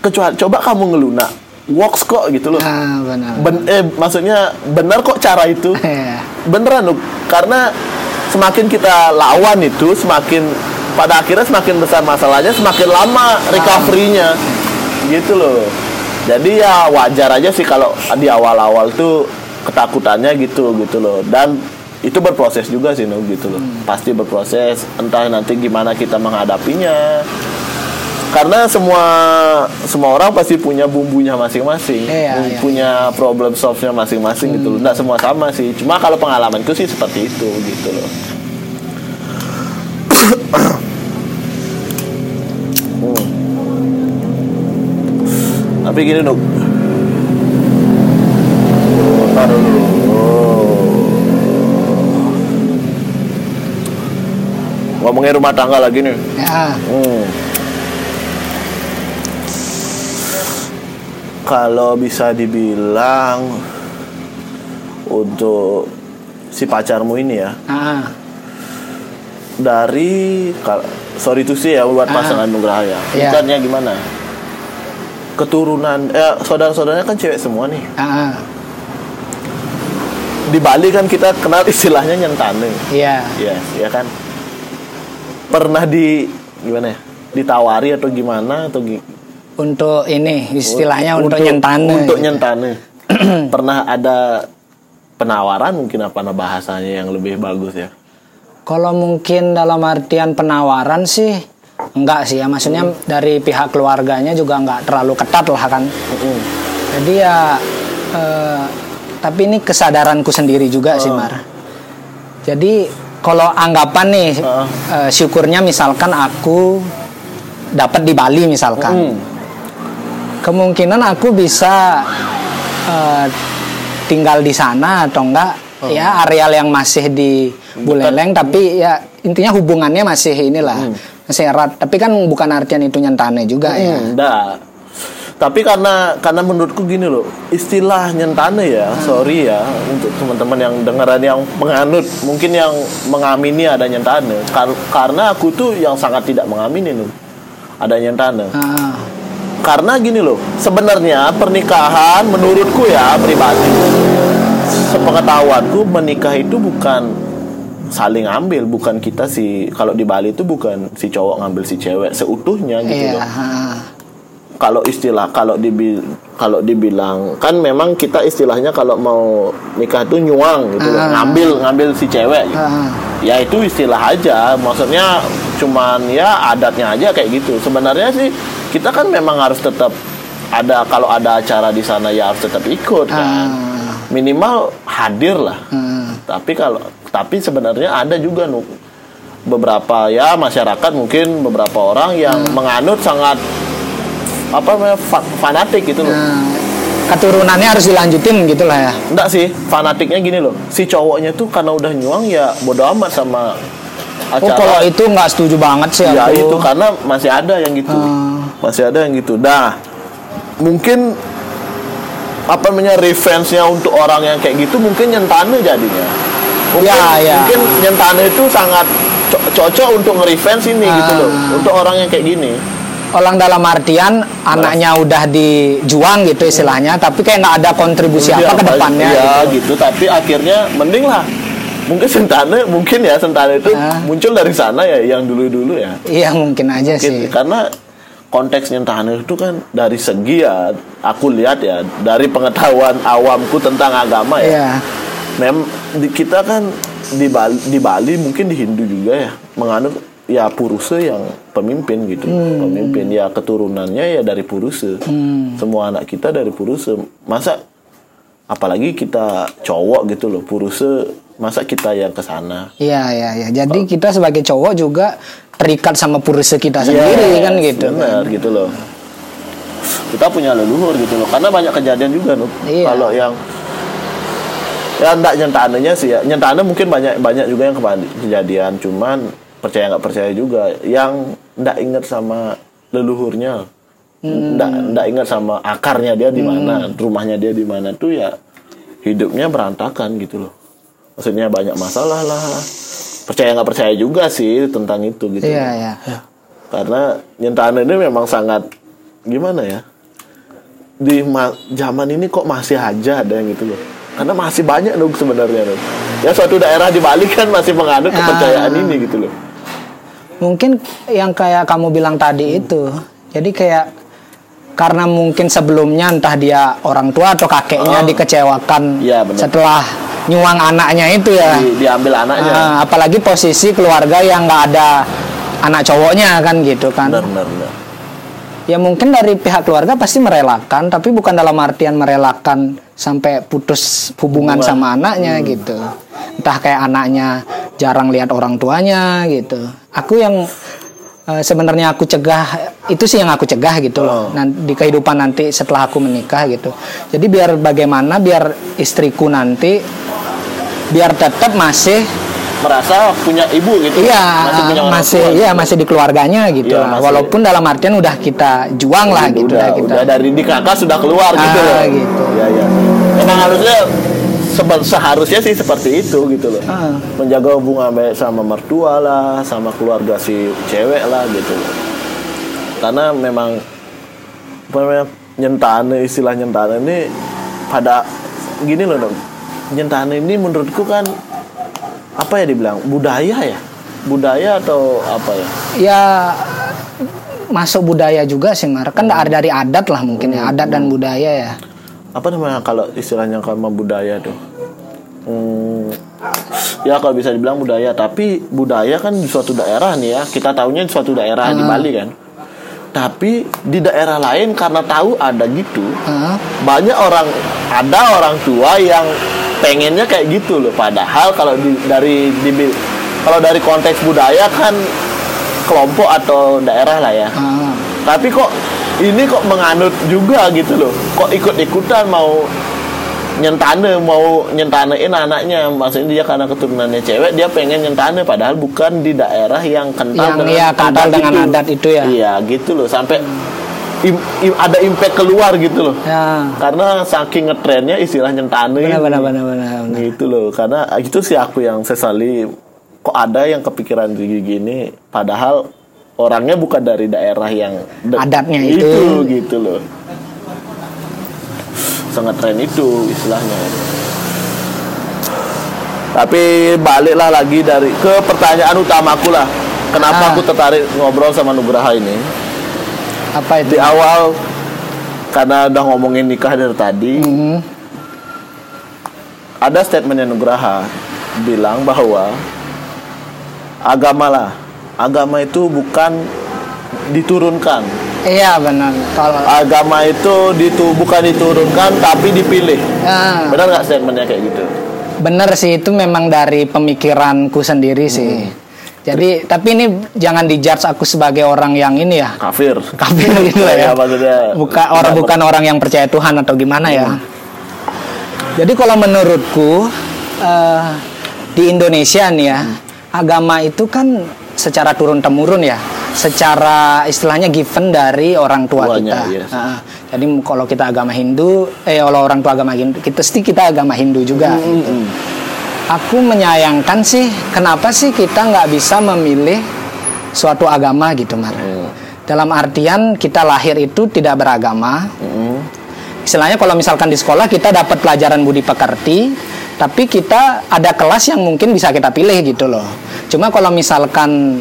kecuali coba kamu ngelunak works kok gitu loh Ah benar. Ben- eh maksudnya benar kok cara itu Iya. Beneran loh karena semakin kita lawan itu semakin pada akhirnya semakin besar masalahnya semakin lama recovery-nya. Gitu loh. Jadi ya wajar aja sih kalau di awal-awal tuh ketakutannya gitu gitu loh. Dan itu berproses juga sih Nuk, gitu loh. Pasti berproses. Entah nanti gimana kita menghadapinya karena semua semua orang pasti punya bumbunya masing-masing Iya, iya. punya problem solve-nya masing-masing gitu loh nggak semua sama sih cuma kalau pengalamanku sih seperti itu gitu loh Hmm. tapi gini Nuk Taruh dulu. ngomongin rumah tangga lagi nih Ya. Hmm. Kalau bisa dibilang untuk si pacarmu ini ya Ah. dari sorry itu sih ya buat Ah. pasangan Nugraha ya. Iya. Bukannya gimana? Keturunan eh saudara-saudaranya kan cewek semua nih. Ah. di Bali kan kita kenal istilahnya nyentane. Iya. Iya, ya kan. Pernah di gimana ya? Ditawari atau gimana atau gi- Untuk ini istilahnya untuk, nyentane. Untuk gitu. nyentane. Pernah ada penawaran mungkin apa nah bahasanya yang lebih bagus ya. Kalau mungkin dalam artian penawaran sih enggak sih ya. Maksudnya dari pihak keluarganya juga enggak terlalu ketat lah kan. Mm-mm. Jadi ya eh, tapi ini kesadaranku sendiri juga sih Oh. Mar. Jadi kalau anggapan nih Oh. eh, syukurnya misalkan aku dapat di Bali misalkan. Mm. Kemungkinan aku bisa eh, tinggal di sana atau enggak Oh. ya areal yang masih di Buleleng tapi ya intinya hubungannya masih inilah masih erat tapi kan bukan artian itu nyentane juga ya. Hmm, enggak. Tapi karena karena menurutku gini loh, istilah nyentane ya, sorry ya untuk teman-teman yang dengeran yang menganut, mungkin yang mengamini ada nyentane. Kar- karena aku tuh yang sangat tidak mengamini loh ada nyentane. Ah, Karena gini loh, sebenarnya pernikahan menurutku ya pribadi, sepengetahuanku menikah itu bukan saling ambil, bukan kita si kalau di Bali itu bukan si cowok ngambil si cewek seutuhnya gitu iya. loh kalau istilah kalau dibil kalau dibilang kan memang kita istilahnya kalau mau nikah tuh nyuang gitu loh. Ngambil ngambil si cewek gitu. Ya itu istilah aja maksudnya cuman ya adatnya aja kayak gitu sebenarnya sih kita kan memang harus tetap ada kalau ada acara di sana ya harus tetap ikut kan Ah. minimal hadir lah Hmm. tapi kalau tapi sebenarnya ada juga nu beberapa ya masyarakat mungkin beberapa orang yang Hmm. menganut sangat apa namanya fa- fanatik gitu loh. Keturunannya harus dilanjutin gitu lah ya. Enggak sih, fanatiknya gini loh. Si cowoknya tuh karena udah nyuang ya bodo amat sama Oh kalau acara. itu nggak setuju banget sih ya aku. itu karena masih ada yang gitu. Hmm. Masih ada yang gitu. Dah. Mungkin apa namanya revenge-nya untuk orang yang kayak gitu mungkin nyentane jadinya. Mungkin, Ya, ya. mungkin nyentane itu sangat co- cocok untuk nge-revenge ini gitu loh. Ah. Untuk orang yang kayak gini. Orang dalam artian anaknya udah dijuang gitu istilahnya, tapi kayak nggak ada kontribusi Iya, apa ke depannya. Iya gitu. gitu. Tapi akhirnya mending lah. Mungkin sentane mungkin ya sentane itu Ah. muncul dari sana ya yang dulu-dulu ya. Iya mungkin aja Mungkin, sih. karena konteks nyentane itu kan dari segi ya aku lihat ya dari pengetahuan awamku tentang agama ya. Iya. Mem di, kita kan di Bali, di Bali mungkin di Hindu juga ya menganut ya puruse yang pemimpin gitu. Hmm. Pemimpin ya keturunannya ya dari puruse. Semua anak kita dari puruse. Masa apalagi kita cowok gitu loh puruse masa kita yang ke sana. Iya iya iya. Jadi kita sebagai cowok juga terikat sama purse kita sendiri Yes, kan gitu. benar kan. gitu loh kita punya leluhur gitu loh karena banyak kejadian juga loh Iya. kalau yang ya enggak nyentanenya sih ya nyentane mungkin banyak banyak juga yang kejadian cuman percaya nggak percaya juga yang enggak ingat sama leluhurnya Hmm. enggak enggak ingat sama akarnya dia di mana rumahnya dia di mana tuh ya hidupnya berantakan gitu loh maksudnya banyak masalah lah percaya nggak percaya juga sih tentang itu gitu Iya iya. karena nyentaan ini memang sangat gimana ya di ma- zaman ini kok masih aja ada yang gitu loh karena masih banyak dong sebenarnya dong ya suatu daerah di Bali kan masih menganut kepercayaan Ah. ini gitu loh Mungkin yang kayak kamu bilang tadi itu, jadi kayak karena mungkin sebelumnya entah dia orang tua atau kakeknya Ah. dikecewakan benar. setelah nyuang anaknya itu ya. Di- diambil anaknya Ah, apalagi posisi keluarga yang nggak ada anak cowoknya kan gitu kan. benar benar benar Ya mungkin dari pihak keluarga pasti merelakan, tapi bukan dalam artian merelakan sampai putus hubungan, Hubungan. sama anaknya gitu. Entah kayak anaknya jarang lihat orang tuanya gitu. Aku yang eh, sebenarnya aku cegah itu sih yang aku cegah gitu loh. Oh. Nanti di kehidupan nanti setelah aku menikah gitu. Jadi biar bagaimana biar istriku nanti biar tetap masih merasa punya ibu gitu Iya, masih punya masih tua, iya gitu. masih di keluarganya gitu Iya, lah. masih- Walaupun dalam artian udah kita juang lah gitu udah, lah kita. udah dari di kakak sudah keluar gitu Ah, loh gitu. ya ya memang harusnya seharusnya sih seperti itu gitu loh Ah. menjaga hubungan baik sama mertua lah sama keluarga si cewek lah gitu loh karena memang apa namanya nyentane istilah nyentane ini pada gini loh dong. Nyentane ini menurutku kan apa ya dibilang budaya ya? Budaya atau apa ya? Ya masuk budaya juga sih Mar. Kan ada dari adat lah mungkin ya adat dan budaya ya. Apa namanya kalau istilahnya kalau budaya tuh? Hmm, ya kalau bisa dibilang budaya tapi budaya kan di suatu daerah nih ya. Kita tahunya di suatu daerah di Bali kan tapi di daerah lain karena tahu ada gitu Hah? banyak orang ada orang tua yang pengennya kayak gitu loh padahal kalau di, dari di, kalau dari konteks budaya kan kelompok atau daerah lah ya Ah. tapi kok ini kok menganut juga gitu loh kok ikut-ikutan mau nyentane mau nyentanein anaknya maksudnya dia karena keturunannya cewek dia pengen nyentane padahal bukan di daerah yang kental Yang, iya, kental dengan itu. adat itu ya. iya gitu loh sampai im- im- ada impact keluar gitu loh ya karena saking ngetrennya istilah nyentane benar benar benar benar benar. gitu loh karena itu sih aku yang sesali kok ada yang kepikiran gini padahal orangnya bukan dari daerah yang Adatnya itu. gitu loh sangat tren itu istilahnya. Tapi baliklah lagi dari ke pertanyaan utamaku lah. Kenapa Ah. aku tertarik ngobrol sama Nugraha ini? Apa itu? Di awal karena udah ngomongin nikah dari tadi Hmm. ada statementnya Nugraha bilang bahwa agama lah. Agama itu bukan diturunkan iya benar. Kalau agama itu ditu bukan diturunkan tapi dipilih. Ya, benar nggak statementnya kayak gitu? Benar sih itu memang dari pemikiranku sendiri sih. Jadi tapi ini jangan dijudge aku sebagai orang yang ini ya. Kafir. Kafir gitu lah ya. Iya, maksudnya Bukan orang bukan orang yang percaya Tuhan atau gimana ya. Jadi kalau menurutku eh, di Indonesia nih ya, agama itu kan secara turun temurun ya, secara istilahnya given dari orang tua Tuanya, kita. yes. Nah, jadi kalau kita agama Hindu, eh kalau orang tua agama Hindu, kita pasti kita agama Hindu juga. gitu. Aku menyayangkan sih, kenapa sih kita nggak bisa memilih suatu agama gitu, Mar? Dalam artian kita lahir itu tidak beragama. Mm-mm. Istilahnya kalau misalkan di sekolah kita dapat pelajaran budi pekerti, tapi kita ada kelas yang mungkin bisa kita pilih gitu loh. Cuma kalau misalkan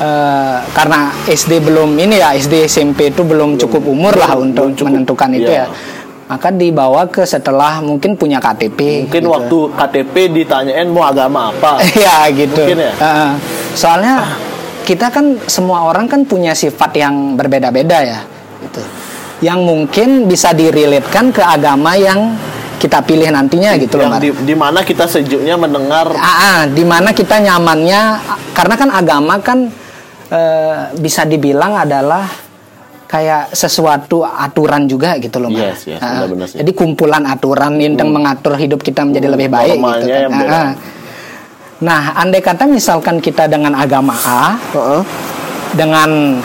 eh, karena SD belum ini ya SD SMP itu belum cukup umur lah untuk cukup, menentukan itu iya. ya. Maka dibawa ke setelah mungkin punya KTP. mungkin gitu. waktu KTP ditanyain mau agama apa ya gitu. Mungkin ya? Heeh. soalnya kita kan semua orang kan punya sifat yang berbeda-beda ya. Gitu. Yang mungkin bisa direlitkan ke agama yang kita pilih nantinya gitu loh. yang di, di mana kita sejuknya mendengar Ah, ah, di mana kita nyamannya karena kan agama kan eh, bisa dibilang adalah kayak sesuatu aturan juga gitu loh. Yes, yes, Ah, benar-benar sih. Jadi kumpulan aturan yang mengatur hidup kita menjadi lebih baik gitu kan. ah. Nah, andai kata misalkan kita dengan agama A Heeh. dengan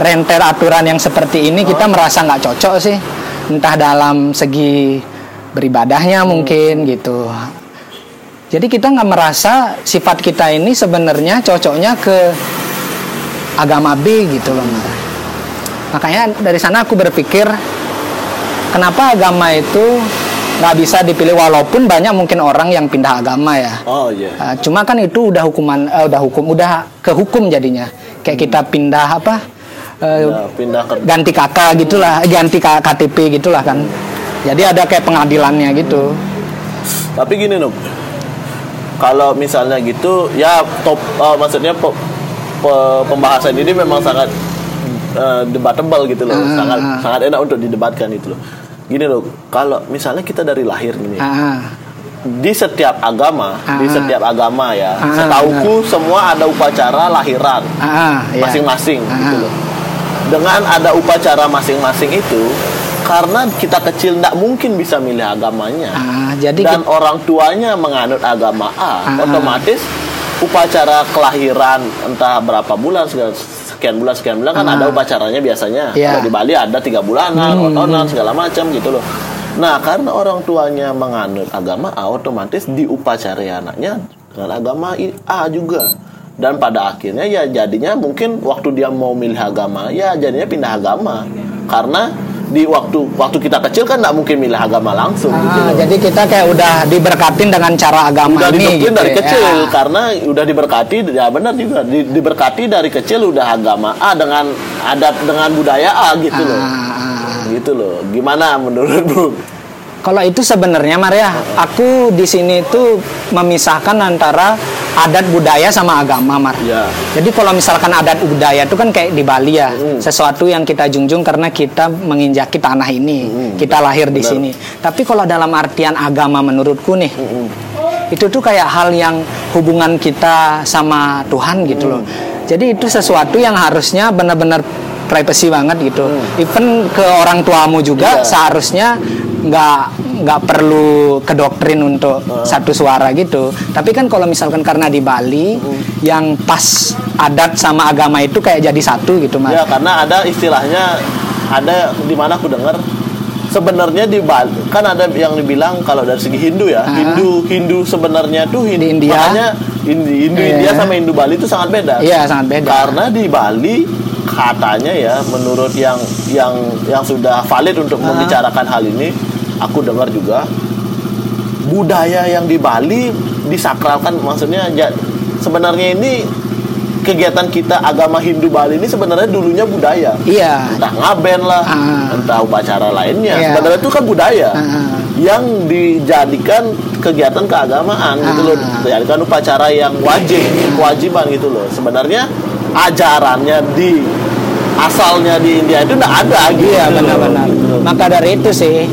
rentet aturan yang seperti ini kita merasa nggak cocok sih entah dalam segi beribadahnya mungkin gitu. Jadi kita nggak merasa sifat kita ini sebenarnya cocoknya ke agama B gitu loh makanya dari sana aku berpikir kenapa agama itu nggak bisa dipilih walaupun banyak mungkin orang yang pindah agama ya? Oh iya. Uh, cuma kan itu udah hukuman eh, udah hukum udah ke hukum jadinya. Kayak kita pindah apa eh, Udah pindah ke ganti kakak gitulah ganti KTP gitulah kan jadi ada kayak pengadilannya gitu Tapi gini Nuk, kalau misalnya gitu, ya top, eh, maksudnya pe- pe- pembahasan ini memang sangat eh, debatable gitu loh, Ah, sangat ah. sangat enak untuk didebatkan itu loh. Gini loh, kalau misalnya kita dari lahir nih, ah, di setiap agama, di Ah. setiap agama ya, Ah, setauku semua ada upacara lahiran ah, ah, ya. masing-masing Ah, gitu loh. Dengan ada upacara masing-masing itu, karena kita kecil tidak mungkin bisa milih agamanya Ah, jadi dan orang tuanya menganut agama A, Ah. otomatis upacara kelahiran entah berapa bulan segala- sekian bulan sekian bulan kan Ah. ada upacaranya biasanya. Kalau di Bali ada tiga bulanan, Hmm, otonan segala macam gitu loh. Nah karena orang tuanya menganut agama A, otomatis diupacarai anaknya dengan agama A juga. Dan pada akhirnya ya jadinya mungkin waktu dia mau milih agama ya jadinya pindah agama karena di waktu waktu kita kecil kan nggak mungkin milih agama langsung gitu Ah, loh. jadi kita kayak udah diberkatin dengan cara agama udah ini gitu dari ya. kecil Ya. karena udah diberkati ya benar juga di- diberkati dari kecil udah agama A dengan adat dengan budaya A gitu loh Ah, ah. gitu loh gimana menurutmu Kalau itu sebenarnya Maria, aku di sini tuh memisahkan antara adat budaya sama agama, Mar. ya Jadi kalau misalkan adat budaya itu kan kayak di Bali ya, Hmm. sesuatu yang kita junjung karena kita menginjaki tanah ini, Hmm. kita lahir di Benar. sini. Tapi kalau dalam artian agama menurutku nih, Hmm. itu tuh kayak hal yang hubungan kita sama Tuhan gitu loh. Jadi itu sesuatu yang harusnya benar-benar privacy banget gitu. Even ke orang tuamu juga Iya. seharusnya nggak nggak perlu ke doktrin untuk satu suara gitu. Tapi kan kalau misalkan karena di Bali yang pas adat sama agama itu kayak jadi satu gitu mas. ya karena ada istilahnya ada di mana aku dengar sebenarnya di Bali kan ada yang dibilang kalau dari segi Hindu ya Ah. Hindu Hindu sebenarnya tuh Hindu, Di India. makanya Hindu, Hindu Iya. India sama Hindu Bali itu sangat beda Iya sangat beda. karena di Bali katanya ya menurut yang yang yang sudah valid untuk Ah. membicarakan hal ini aku dengar juga budaya yang di Bali disakralkan maksudnya ja- sebenarnya ini kegiatan kita agama Hindu Bali ini sebenarnya dulunya budaya Iya. entah ngaben lah Ah. entah upacara lainnya Iya. sebenarnya itu kan budaya Ah. yang dijadikan kegiatan keagamaan gitu loh dijadikan upacara yang wajib kewajiban gitu loh sebenarnya ajarannya di asalnya di India itu enggak ada gitu Iya benar-benar. Maka dari itu sih,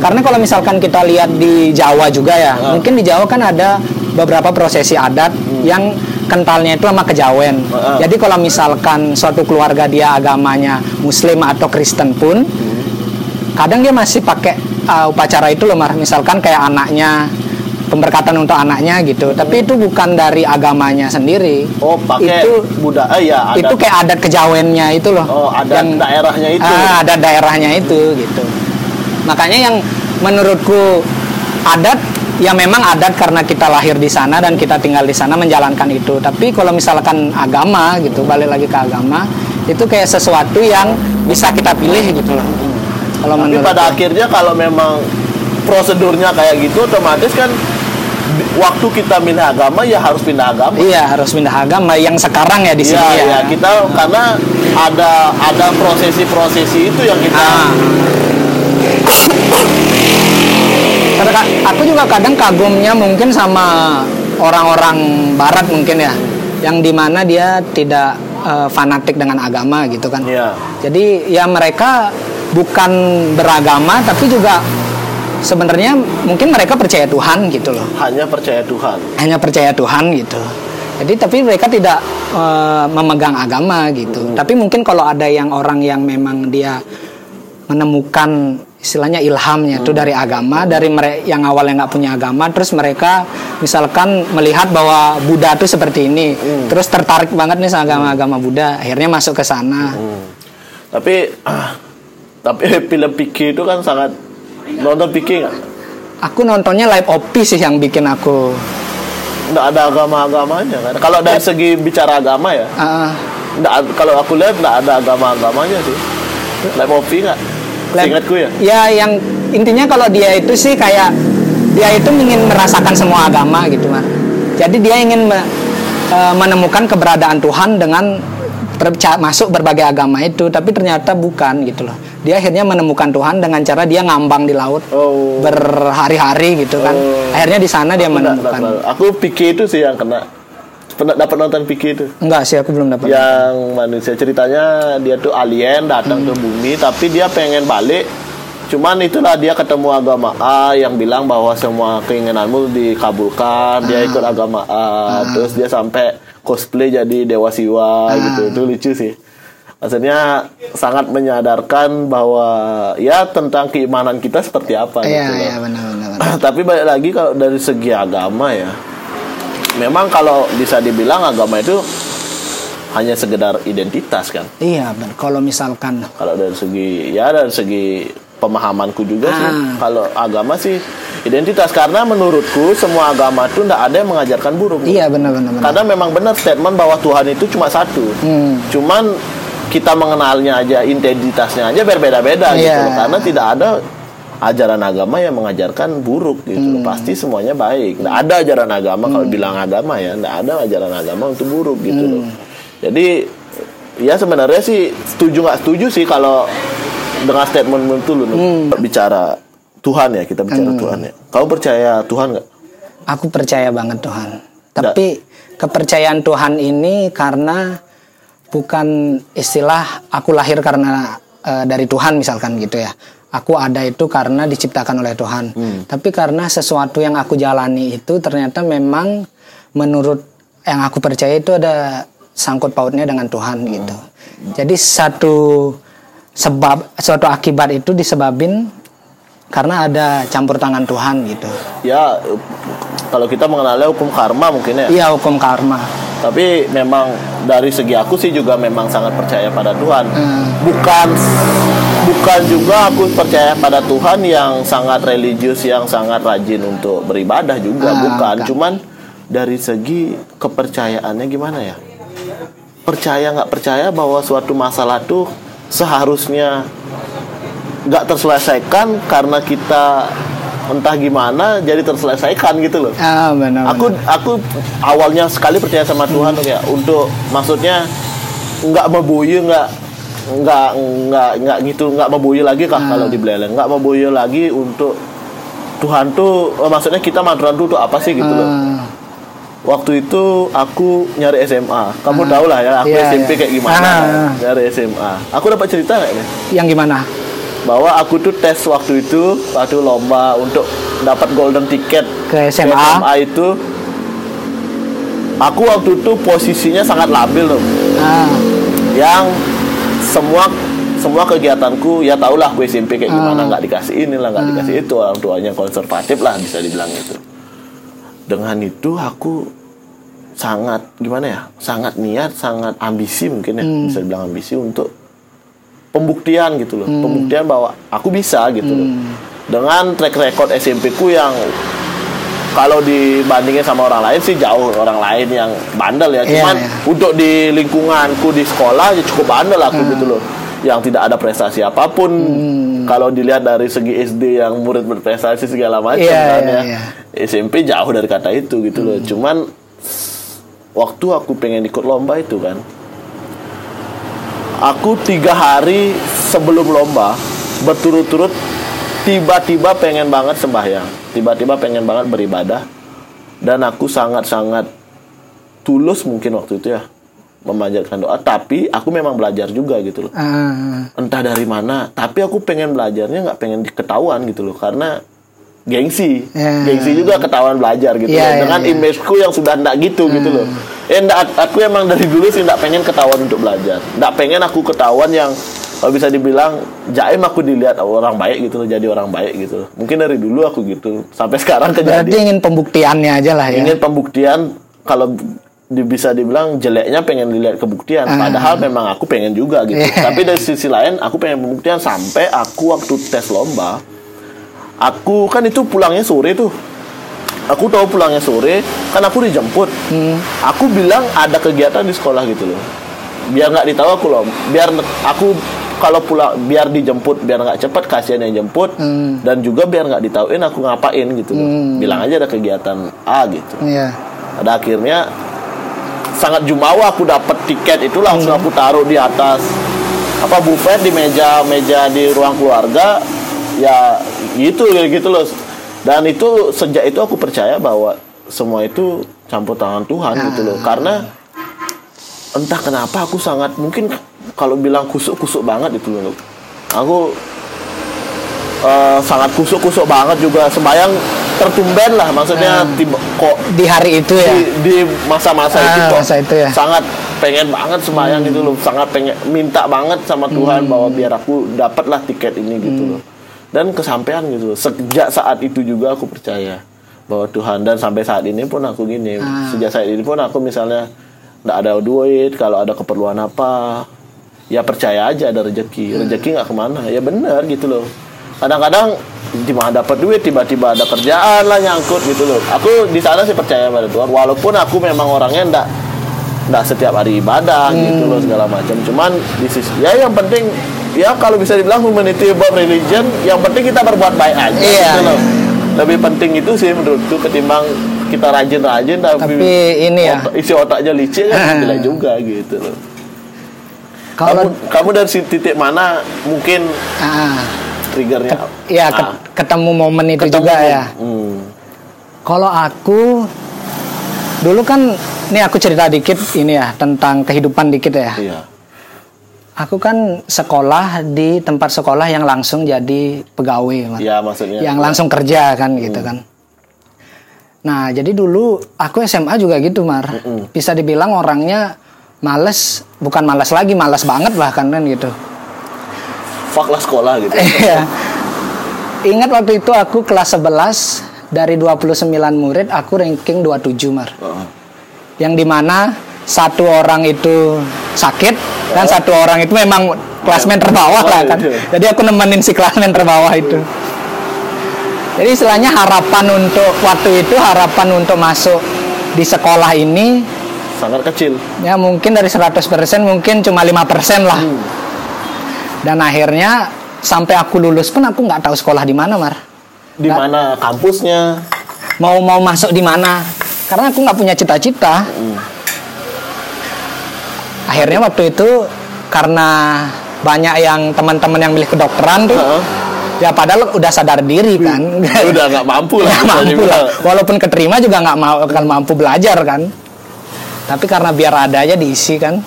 karena kalau misalkan kita lihat di Jawa juga ya, Ah. mungkin di Jawa kan ada beberapa prosesi adat yang kentalnya itu sama kejawen. Hmm. Ah, ah. Jadi kalau misalkan suatu keluarga dia agamanya Muslim atau Kristen pun, Hmm. kadang dia masih pakai uh, upacara itu loh, Mar. Misalkan kayak anaknya pemberkatan untuk anaknya gitu. Tapi itu bukan dari agamanya sendiri. oh pakai itu budaya ya ada itu kayak adat kejawennya itu loh. oh ada daerahnya itu Ah, ada daerahnya itu gitu. Makanya yang menurutku adat ya memang adat karena kita lahir di sana dan kita tinggal di sana menjalankan itu. Tapi kalau misalkan agama gitu, balik lagi ke agama, itu kayak sesuatu yang bisa kita pilih gitu loh. Kalau tapi pada akhirnya kalau memang prosedurnya kayak gitu otomatis kan waktu kita milih agama ya harus pindah agama Iya harus pindah agama yang sekarang ya di sini Iya, ya. iya, kita karena ada ada prosesi-prosesi itu yang kita Ah. Karena ka- aku juga kadang kagumnya mungkin sama orang-orang Barat mungkin ya, yang di mana dia tidak eh, fanatik dengan agama gitu kan. Iya. Jadi ya mereka bukan beragama tapi juga sebenarnya mungkin mereka percaya Tuhan gitu loh, hanya percaya Tuhan. hanya percaya Tuhan gitu. Jadi tapi mereka tidak eh, memegang agama gitu. Tapi mungkin kalau ada yang orang yang memang dia menemukan istilahnya ilhamnya itu dari agama dari mereka yang awalnya nggak punya agama terus mereka misalkan melihat bahwa Buddha itu seperti ini terus tertarik banget nih sama agama-agama Buddha akhirnya masuk ke sana. Tapi tapi film Piki itu kan sangat nonton Piki nggak? aku nontonnya live opi sih yang bikin aku Nggak ada agama-agamanya kan? Kalau dari segi bicara agama ya, ah, nggak kalau aku lihat nggak ada agama-agamanya sih. Live Opi nggak? Seingatku ya. ya yang intinya kalau dia itu sih kayak dia itu ingin merasakan semua agama gitu mah jadi dia ingin me- eh, menemukan keberadaan Tuhan dengan perca- masuk berbagai agama itu tapi ternyata bukan gitu loh dia akhirnya menemukan Tuhan dengan cara dia ngambang di laut. Oh. berhari-hari gitu kan. Oh. akhirnya di sana dia menemukan nggak tahu. Aku Piki itu sih yang kena. Pernah dapat nonton Piki itu? enggak sih aku belum dapat. Yang manusia ceritanya dia tuh alien datang ke bumi tapi dia pengen balik. Cuman itulah dia ketemu agama A yang bilang bahwa semua keinginanmu dikabulkan. Dia ikut agama A. Terus dia sampai cosplay jadi dewa siwa gitu. Itu lucu sih maksudnya sangat menyadarkan bahwa ya tentang keimanan kita seperti apa iya gitu loh. iya benar-benar benar. tapi balik lagi kalau dari segi agama ya memang kalau bisa dibilang agama itu hanya sekedar identitas kan iya benar kalau misalkan kalau dari segi ya dari segi pemahamanku juga sih Ah. kalau agama sih identitas karena menurutku semua agama itu tidak ada yang mengajarkan buruk iya benar-benar benar. karena memang benar statement bahwa Tuhan itu cuma satu Hmm. cuman kita mengenalnya aja identitasnya aja berbeda-beda gitu Iya. loh. karena tidak ada ajaran agama yang mengajarkan buruk gitu Hmm. loh. pasti semuanya baik nggak ada ajaran agama kalau bilang agama ya nggak ada ajaran agama untuk buruk gitu loh Hmm. jadi ya sebenarnya sih setuju nggak setuju sih kalau dengan statement itu loh Hmm. bicara Tuhan ya kita bicara Tuhan ya kau percaya Tuhan nggak Aku percaya banget Tuhan. Tapi kepercayaan Tuhan ini karena bukan istilah aku lahir karena eh, dari Tuhan misalkan gitu ya. Aku ada itu karena diciptakan oleh Tuhan. Tapi karena sesuatu yang aku jalani itu ternyata memang menurut yang aku percaya itu ada sangkut pautnya dengan Tuhan gitu. Jadi satu sebab suatu akibat itu disebabin karena ada campur tangan Tuhan gitu. ya kalau kita mengenalnya hukum karma mungkin ya Iya hukum karma. Tapi memang dari segi aku sih juga memang sangat percaya pada Tuhan Hmm. bukan bukan juga aku percaya pada Tuhan yang sangat religius yang sangat rajin untuk beribadah juga Ah, bukan bukan. cuman dari segi kepercayaannya gimana ya percaya nggak percaya bahwa suatu masalah tuh seharusnya nggak terselesaikan karena kita entah gimana jadi terselesaikan gitu loh. Ah benar. aku aku awalnya sekali percaya sama Tuhan tuh ya untuk maksudnya nggak membuyu nggak nggak nggak nggak gitu nggak membuyu lagi kah kalau di Beleleng nggak membuyu lagi untuk Tuhan tuh eh, maksudnya kita mantuan tuh tuh apa sih gitu loh. Ah, waktu itu aku nyari SMA kamu tau lah ya aku Iya, SMP iya. kayak gimana. Ah. nyari SMA aku dapat cerita nggak nih yang gimana? Bahwa aku tuh tes waktu itu waktu lomba untuk dapat golden ticket Ke SMA. SMA itu aku waktu itu posisinya sangat labil loh Ah, yang semua semua kegiatanku ya tau lah gue SMP kayak gimana nggak dikasih inilah nggak dikasih itu. Orang tuanya konservatif lah bisa dibilang itu dengan itu aku sangat gimana ya sangat niat sangat ambisi mungkin ya bisa dibilang ambisi untuk pembuktian gitu loh. Pembuktian bahwa aku bisa gitu loh. Dengan track record SMP ku yang kalau dibandingin sama orang lain sih jauh orang lain yang bandel ya. Iya, cuman iya. untuk di lingkunganku di sekolah ya cukup bandel aku gitu loh. Yang tidak ada prestasi apa pun. Kalau dilihat dari segi SD yang murid berprestasi segala macam Iya, kan iya, ya. iya. SMP jauh dari kata itu gitu loh. Cuman waktu aku pengen ikut lomba itu kan aku tiga hari sebelum lomba berturut-turut tiba-tiba pengen banget sembahyang. Tiba-tiba pengen banget beribadah. Dan aku sangat-sangat tulus mungkin waktu itu ya memanjatkan doa. Tapi aku memang belajar juga gitu loh. Ah, entah dari mana tapi aku pengen belajarnya nggak pengen diketahuan gitu loh. Karena gengsi Ya. gengsi juga ketahuan belajar gitu Ya, loh ya, dengan ya. imageku yang sudah ndak gitu gitu loh ya ndak, aku emang dari dulu sih ndak pengen ketahuan untuk belajar ndak pengen aku ketahuan yang kalau bisa dibilang jaim aku dilihat oh, orang baik gitu loh jadi orang baik gitu loh mungkin dari dulu aku gitu sampai sekarang berarti kejadian ingin pembuktiannya aja lah ya. ingin pembuktian kalau di- bisa dibilang jeleknya pengen dilihat kebuktian padahal memang aku pengen juga gitu Ah. Iya. tapi dari sisi lain aku pengen pembuktian sampai aku waktu tes lomba aku kan itu pulangnya sore tuh aku tahu pulangnya sore kan aku dijemput Hmm. aku bilang ada kegiatan di sekolah gitu loh biar nggak ditahu aku loh biar aku kalau pulang biar dijemput biar nggak cepat kasihan yang jemput Hmm. dan juga biar nggak ditahuin aku ngapain gitu loh bilang aja ada kegiatan A gitu Iya. pada akhirnya sangat jumawa aku dapat tiket itu langsung Hmm. aku taruh di atas apa buffet di meja meja di ruang keluarga ya gitu gitu loh. Dan itu sejak itu aku percaya bahwa semua itu campur tangan Tuhan gitu loh. Karena entah kenapa aku sangat mungkin kalau bilang kusuk-kusuk banget itu loh. Aku eh, sangat kusuk-kusuk banget juga. Sembayang tertumben lah maksudnya tiba, kok Di hari itu ya. di, di masa-masa itu Ah, kok masa itu ya. sangat pengen banget sembahyang gitu loh. Sangat pengen minta banget sama Tuhan Hmm. bahwa biar aku dapatlah tiket ini gitu loh dan kesampaian gitu. Sejak saat itu juga aku percaya bahwa Tuhan. Dan sampai saat ini pun aku gini. Ah. sejak saat ini pun aku misalnya nggak ada duit kalau ada keperluan apa ya percaya aja ada rezeki rezeki nggak ke mana. Ya benar gitu loh. Kadang-kadang mana dapat duit tiba-tiba ada kerjaan lah nyangkut gitu loh. Aku di sana sih percaya pada Tuhan. Walaupun aku memang orangnya ndak nggak setiap hari ibadah gitu loh segala macam. Cuman di sisi ya yang penting ya kalau bisa dibilang humanity above religion yang penting kita berbuat baik aja Iya. gitu loh lebih penting itu sih menurutku ketimbang kita rajin-rajin tapi, Tapi ini ya. otak- isi otaknya licin kan jelek juga gitu loh kamu, Kalau kamu dari si titik mana mungkin ah, triggernya ya Ah, ket- ketemu momen itu ketemu. juga ya. Hmm. Kalau aku dulu kan ini aku cerita dikit ini ya tentang kehidupan dikit ya. iya Aku kan sekolah di tempat sekolah yang langsung jadi pegawai. Iya maksudnya yang langsung kerja kan gitu kan. Nah, jadi dulu aku SMA juga gitu, Mar. Bisa dibilang orangnya males, bukan males lagi, males banget bahkan kan gitu. fuck lah sekolah gitu Iya. Ingat waktu itu aku kelas 11 dari 29 murid aku ranking 27, Mar. Heeh. Yang di mana satu orang itu sakit dan satu orang itu memang klasmen terbawah lah kan. Jadi aku nemenin si klasmen terbawah itu. Jadi istilahnya harapan untuk waktu itu harapan untuk masuk di sekolah ini sangat kecil ya mungkin dari 100% mungkin cuma 5% lah. Dan akhirnya sampai aku lulus pun aku nggak tahu sekolah di mana, Mar. di mana kampusnya Mau mau masuk di mana? Karena aku nggak punya cita-cita. Akhirnya waktu itu karena banyak yang teman-teman yang milih kedokteran tuh, Heeh. ya padahal udah sadar diri kan. udah nggak mampu lah bisa mampu lah. Walaupun keterima juga nggak mau akan mampu belajar kan. Tapi karena biar ada aja diisi kan.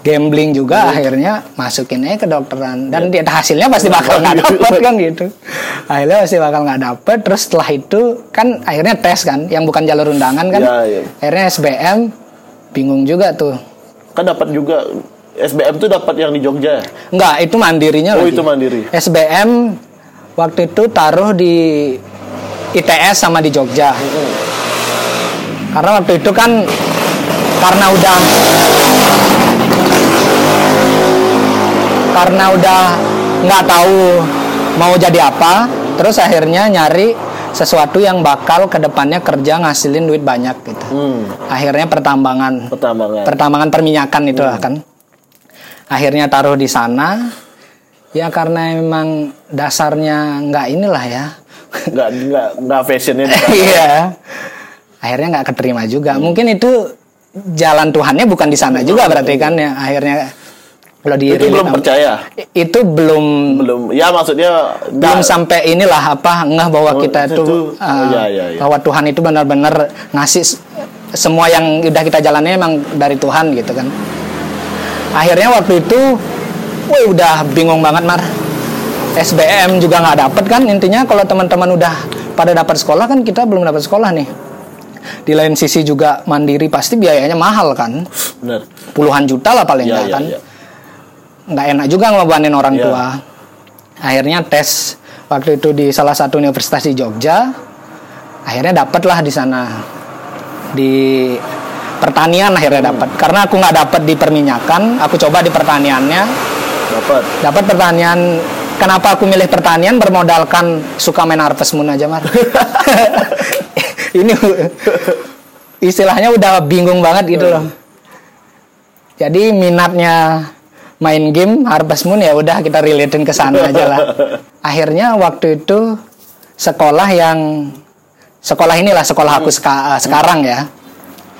Gambling juga akhirnya masukin aja kedokteran dan dia hasilnya pasti bakal nggak dapet kan gitu. Akhirnya pasti bakal nggak dapet. Terus setelah itu kan akhirnya tes kan, yang bukan jalur undangan kan. Iya, iya. Akhirnya SBM bingung juga tuh. Kan dapat juga SBM tuh dapat yang di Jogja ya? Enggak, itu mandirinya Oh, lagi. itu mandiri. SBM waktu itu taruh di ITS sama di Jogja. Karena waktu itu kan karena udah karena udah nggak tahu mau jadi apa, terus akhirnya nyari sesuatu yang bakal ke depannya kerja ngasilin duit banyak gitu. hmm. Akhirnya pertambangan. Pertambangan. Pertambangan perminyakan itu lah kan akhirnya taruh di sana. Ya karena memang dasarnya nggak inilah ya. Nggak nggak nggak fashionnya di sana. iya. Akhirnya nggak keterima juga. Mungkin itu jalan Tuhannya bukan di sana juga berarti kan ya. Akhirnya kalau di itu belum percaya? Itu belum belum. Ya maksudnya belum sampai inilah apa ngeh bahwa Oh, kita itu itu uh, oh, iya, iya, iya. bahwa Tuhan itu benar-benar ngasih semua yang udah kita jalani emang dari Tuhan gitu kan. Akhirnya waktu itu woi udah bingung banget mar. SBM juga nggak dapet kan intinya kalau teman-teman udah pada dapat sekolah kan kita belum dapat sekolah nih. Di lain sisi juga mandiri pasti biayanya mahal kan. Benar puluhan juta lah paling ya nggak ya kan. ya nggak enak juga ngebebanin orang Iya. tua. Akhirnya tes waktu itu di salah satu universitas di Jogja. Akhirnya dapet lah di sana. Di pertanian akhirnya dapat. Karena aku nggak dapat di perminyakan aku coba di pertaniannya. Dapat. Dapat pertanian. Kenapa aku milih pertanian? Bermodalkan suka main harvest moon aja mar ini istilahnya udah bingung banget gitu loh. Jadi minatnya main game Harvest Moon ya udah kita relatein ke sana aja lah. Akhirnya waktu itu sekolah yang sekolah inilah sekolah aku seka- eh, sekarang ya.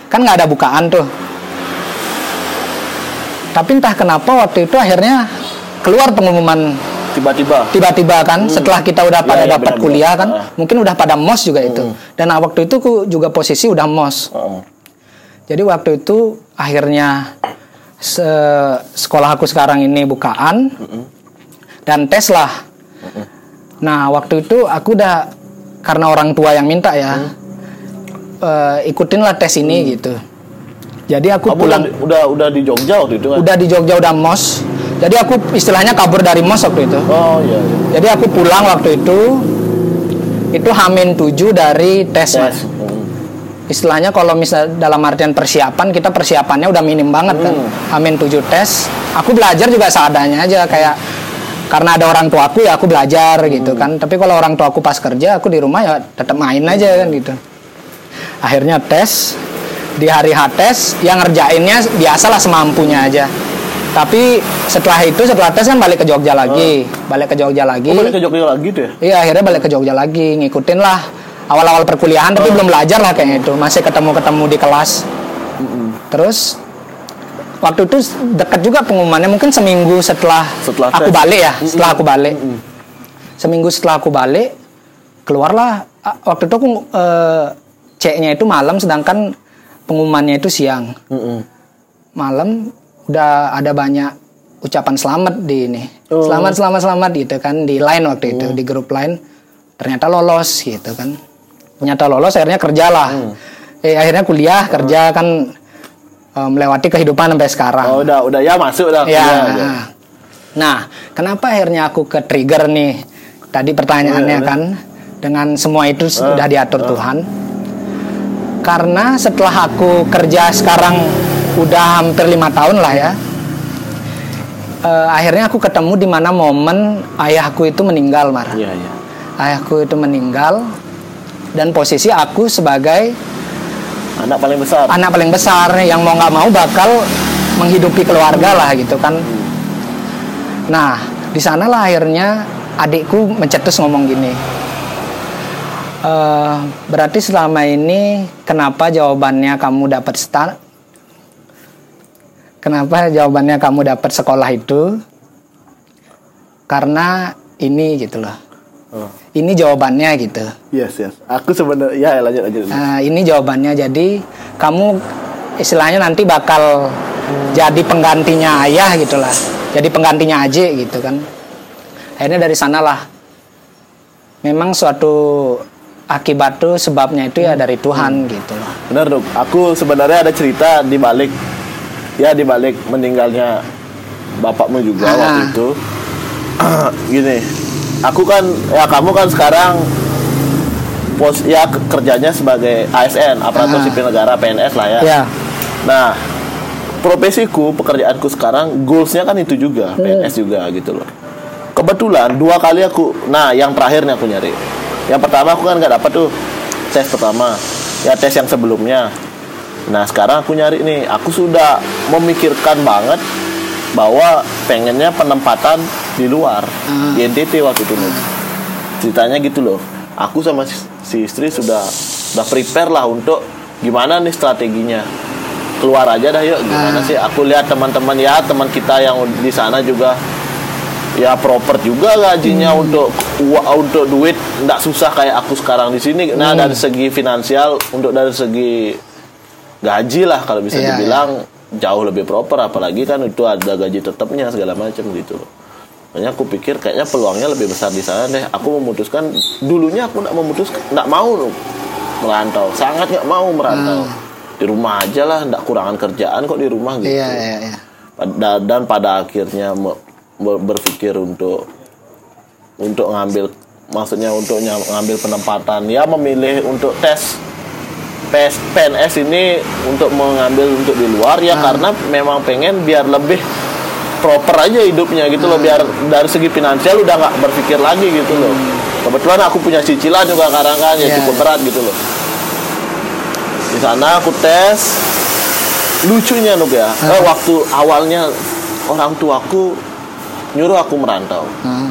Kan nggak ada bukaan tuh. Tapi entah kenapa waktu itu akhirnya keluar pengumuman tiba-tiba tiba-tiba kan setelah kita udah pada iya, dapat benar-benar. kuliah kan Ah. mungkin udah pada mos juga itu dan waktu itu ku juga posisi udah mos Oh. jadi waktu itu akhirnya se- sekolah aku sekarang ini bukaan dan tes lah. Nah waktu itu aku udah karena orang tua yang minta ya eh, ikutin lah tes ini gitu. Jadi aku kamu udah, pulang udah udah di Jogja waktu itu kan udah di Jogja udah mos. Jadi aku istilahnya kabur dari mos waktu itu. oh iya, iya. Jadi aku pulang waktu itu itu hamin 7 dari tes, tes Mas Hmm. Istilahnya kalau misal dalam artian persiapan kita persiapannya udah minim banget kan. Amin 7 tes. Aku belajar juga seadanya aja kayak karena ada orang tuaku ya aku belajar gitu kan. Tapi kalau orang tuaku pas kerja aku di rumah ya tetap main aja kan gitu. Akhirnya tes di hari H tes yang ngerjainnya biasalah semampunya aja. Tapi setelah itu setelah tes kan balik ke Jogja lagi. Balik ke Jogja lagi. Oh, balik ke Jogja lagi tuh ya? Iya akhirnya balik ke Jogja lagi. Ngikutin lah awal-awal perkuliahan tapi belum belajar lah kayaknya itu masih ketemu-ketemu di kelas. Terus waktu itu dekat juga pengumumannya mungkin seminggu setelah, Setelah aku tes. balik ya setelah aku balik seminggu setelah aku balik keluarlah ah, waktu itu aku eh, ceknya itu malam sedangkan pengumumannya itu siang Mm-mm. malam udah ada banyak ucapan selamat di ini. Oh. Selamat selamat selamat gitu kan di line waktu itu di grup line ternyata lolos gitu kan. Ternyata lolos akhirnya kerjalah. Hmm. Eh akhirnya kuliah kerja kan eh, melewati kehidupan sampai sekarang. Oh, udah, udah ya masuk dah. Ya. Nah, kenapa akhirnya aku ke trigger nih? Tadi pertanyaannya iya. kan dengan semua itu sudah diatur Tuhan. Karena setelah aku kerja sekarang udah hampir lima tahun lah ya. eh, akhirnya aku ketemu di mana momen ayahku itu meninggal, Mar. Iya, iya. Ayahku itu meninggal dan posisi aku sebagai Anak paling besar. anak paling besar yang mau nggak mau bakal menghidupi keluarga lah gitu kan. Nah, di sanalah akhirnya adikku mencetus ngomong gini. "Eh, berarti selama ini kenapa jawabannya kamu dapat start? Kenapa jawabannya kamu dapat sekolah itu? Karena ini gitu loh. Oh. Ini jawabannya gitu. Yes, yes. Aku sebenarnya ya lanjut lanjut. Nah, ini jawabannya. Jadi kamu istilahnya nanti bakal jadi penggantinya ayah gitulah. Jadi penggantinya Aji gitu kan. Akhirnya dari sanalah memang suatu akibat tuh sebabnya itu ya dari Tuhan gitu loh. Benar dok. Aku sebenarnya ada cerita di balik ya di balik meninggalnya bapakmu juga Ah. waktu itu. Gini, aku kan ya kamu kan sekarang pos ya ke- kerjanya sebagai ASN aparatur Ah. sipil negara PNS lah ya. Ya. Nah, profesiku, pekerjaanku sekarang goalsnya kan itu juga, PNS juga gitu loh. Kebetulan dua kali aku, nah yang terakhir nih aku nyari. Yang pertama aku kan nggak dapat tuh tes pertama, ya tes yang sebelumnya. Nah sekarang aku nyari nih, aku sudah memikirkan banget bahwa pengennya penempatan di luar di NTT waktu itu nih. Ceritanya gitu loh. Aku sama si, istri sudah sudah prepare lah untuk gimana nih strateginya. Keluar aja dah yuk gimana sih? Aku lihat teman-teman ya teman kita yang di sana juga ya proper juga gajinya untuk ua- untuk duit. Nggak susah kayak aku sekarang di sini. Nah dari segi finansial untuk dari segi gaji lah kalau bisa Iya, dibilang jauh lebih proper apalagi kan itu ada gaji tetapnya segala macam gitu. Loh makanya aku pikir kayaknya peluangnya lebih besar di sana deh. Aku memutuskan dulunya aku nggak memutuskan nggak mau loh merantau. Sangat nggak mau merantau. Di rumah aja lah nggak kurangan kerjaan kok di rumah gitu. Iya, iya, iya. Dan pada akhirnya berpikir untuk untuk ngambil maksudnya untuk ngambil penempatan. Ya memilih untuk tes PS, PNS ini untuk mengambil untuk di luar ya karena memang pengen biar lebih proper aja hidupnya gitu loh biar dari segi finansial udah nggak berpikir lagi gitu loh. Kebetulan aku punya cicilan juga sekarang kan ya Iya. cukup berat gitu loh. Di sana aku tes. Lucunya Nuk ya. Eh, waktu awalnya orang tuaku nyuruh aku merantau. Hmm.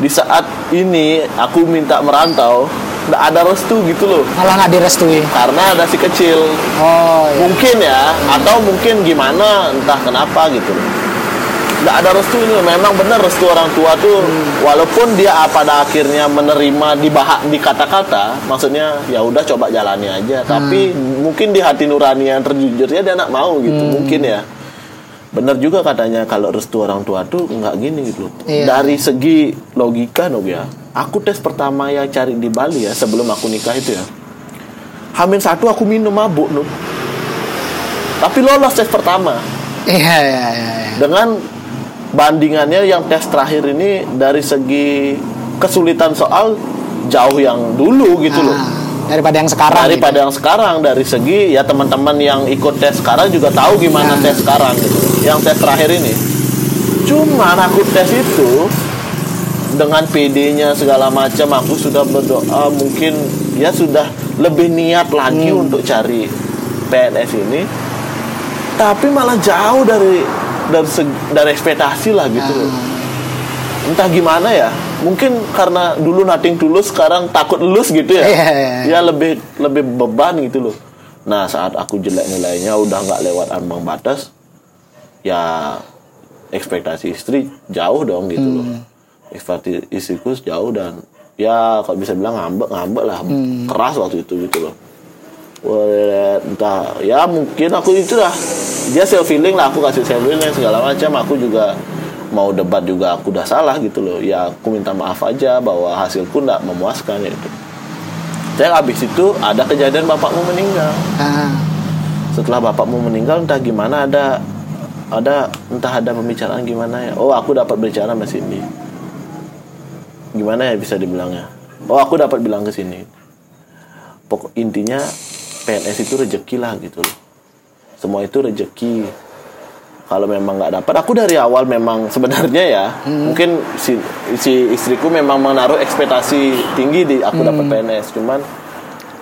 Di saat ini aku minta merantau nggak ada restu gitu loh. Malah nggak direstui. karena ada si kecil. Oh, iya. mungkin ya atau mungkin gimana entah kenapa gitu nggak ada restu ini memang benar restu orang tua tuh walaupun dia pada akhirnya menerima di bahak di kata-kata maksudnya ya udah coba jalani aja. Tapi mungkin di hati nurani yang terjujurnya dia nggak mau gitu mungkin ya benar juga katanya kalau restu orang tua tuh nggak gini gitu loh. Iya. dari segi logika Nog ya aku tes pertama yang cari di Bali ya sebelum aku nikah itu ya Hamin satu aku minum mabuk Nuk tapi lolos tes pertama Iya, iya, iya. iya. dengan bandingannya yang tes terakhir ini dari segi kesulitan soal jauh yang dulu gitu loh Ah, daripada yang sekarang. daripada yang sekarang dari segi ya teman-teman yang ikut tes sekarang juga tahu gimana Ya. tes sekarang gitu yang tes terakhir ini cuman aku tes itu dengan PD-nya segala macam aku sudah berdoa mungkin ya sudah lebih niat lagi Hmm. untuk cari PNS ini tapi malah jauh dari dari dari ekspektasi lah gitu loh entah gimana ya mungkin karena dulu nating tulus sekarang takut lulus gitu ya? Iya, iya, iya. ya lebih lebih beban gitu loh. Nah saat aku jelek nilainya udah nggak lewat ambang batas ya ekspektasi istri jauh dong gitu loh. Ekspektasi istriku jauh dan ya kalau bisa bilang ngambek ngambek lah. Keras waktu itu gitu loh. Wah, entah ya mungkin aku itu lah dia self feeling lah aku kasih self feeling segala macam. Aku juga mau debat juga aku udah salah gitu loh. Ya aku minta maaf aja bahwa hasilku nggak memuaskan itu saya habis itu ada kejadian bapakmu meninggal. Ah, setelah bapakmu meninggal entah gimana ada ada entah ada pembicaraan gimana ya? Oh aku dapat bicara sama Cindy. Gimana ya bisa dibilangnya? Oh aku dapat bilang ke sini pokok intinya PNS itu rezeki lah gitu loh. Semua itu rezeki kalau memang nggak dapat aku dari awal memang sebenarnya ya mungkin si, si istriku memang menaruh ekspektasi tinggi di aku dapat PNS cuman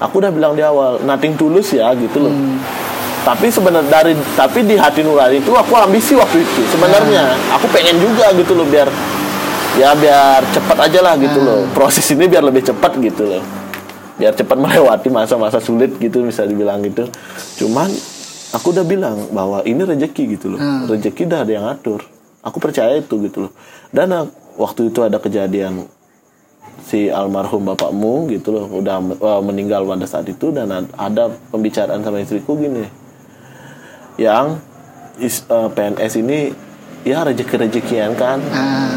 aku udah bilang di awal nothing tulus ya gitu loh. Tapi sebenarnya dari tapi di hati nurani itu aku ambisi waktu itu sebenarnya. Aku pengen juga gitu loh biar ya biar cepat aja lah gitu loh. Proses ini biar lebih cepat gitu loh. Biar cepat melewati masa-masa sulit gitu bisa dibilang gitu. Cuman aku udah bilang bahwa ini rezeki gitu loh. Rezeki dah ada yang atur aku percaya itu gitu loh. Dan uh, waktu itu ada kejadian si almarhum bapakmu gitu loh udah uh, meninggal pada saat itu dan ad- ada pembicaraan sama istriku gini. Yang is- uh, PNS ini ya rezeki-rezekian kan. Ah,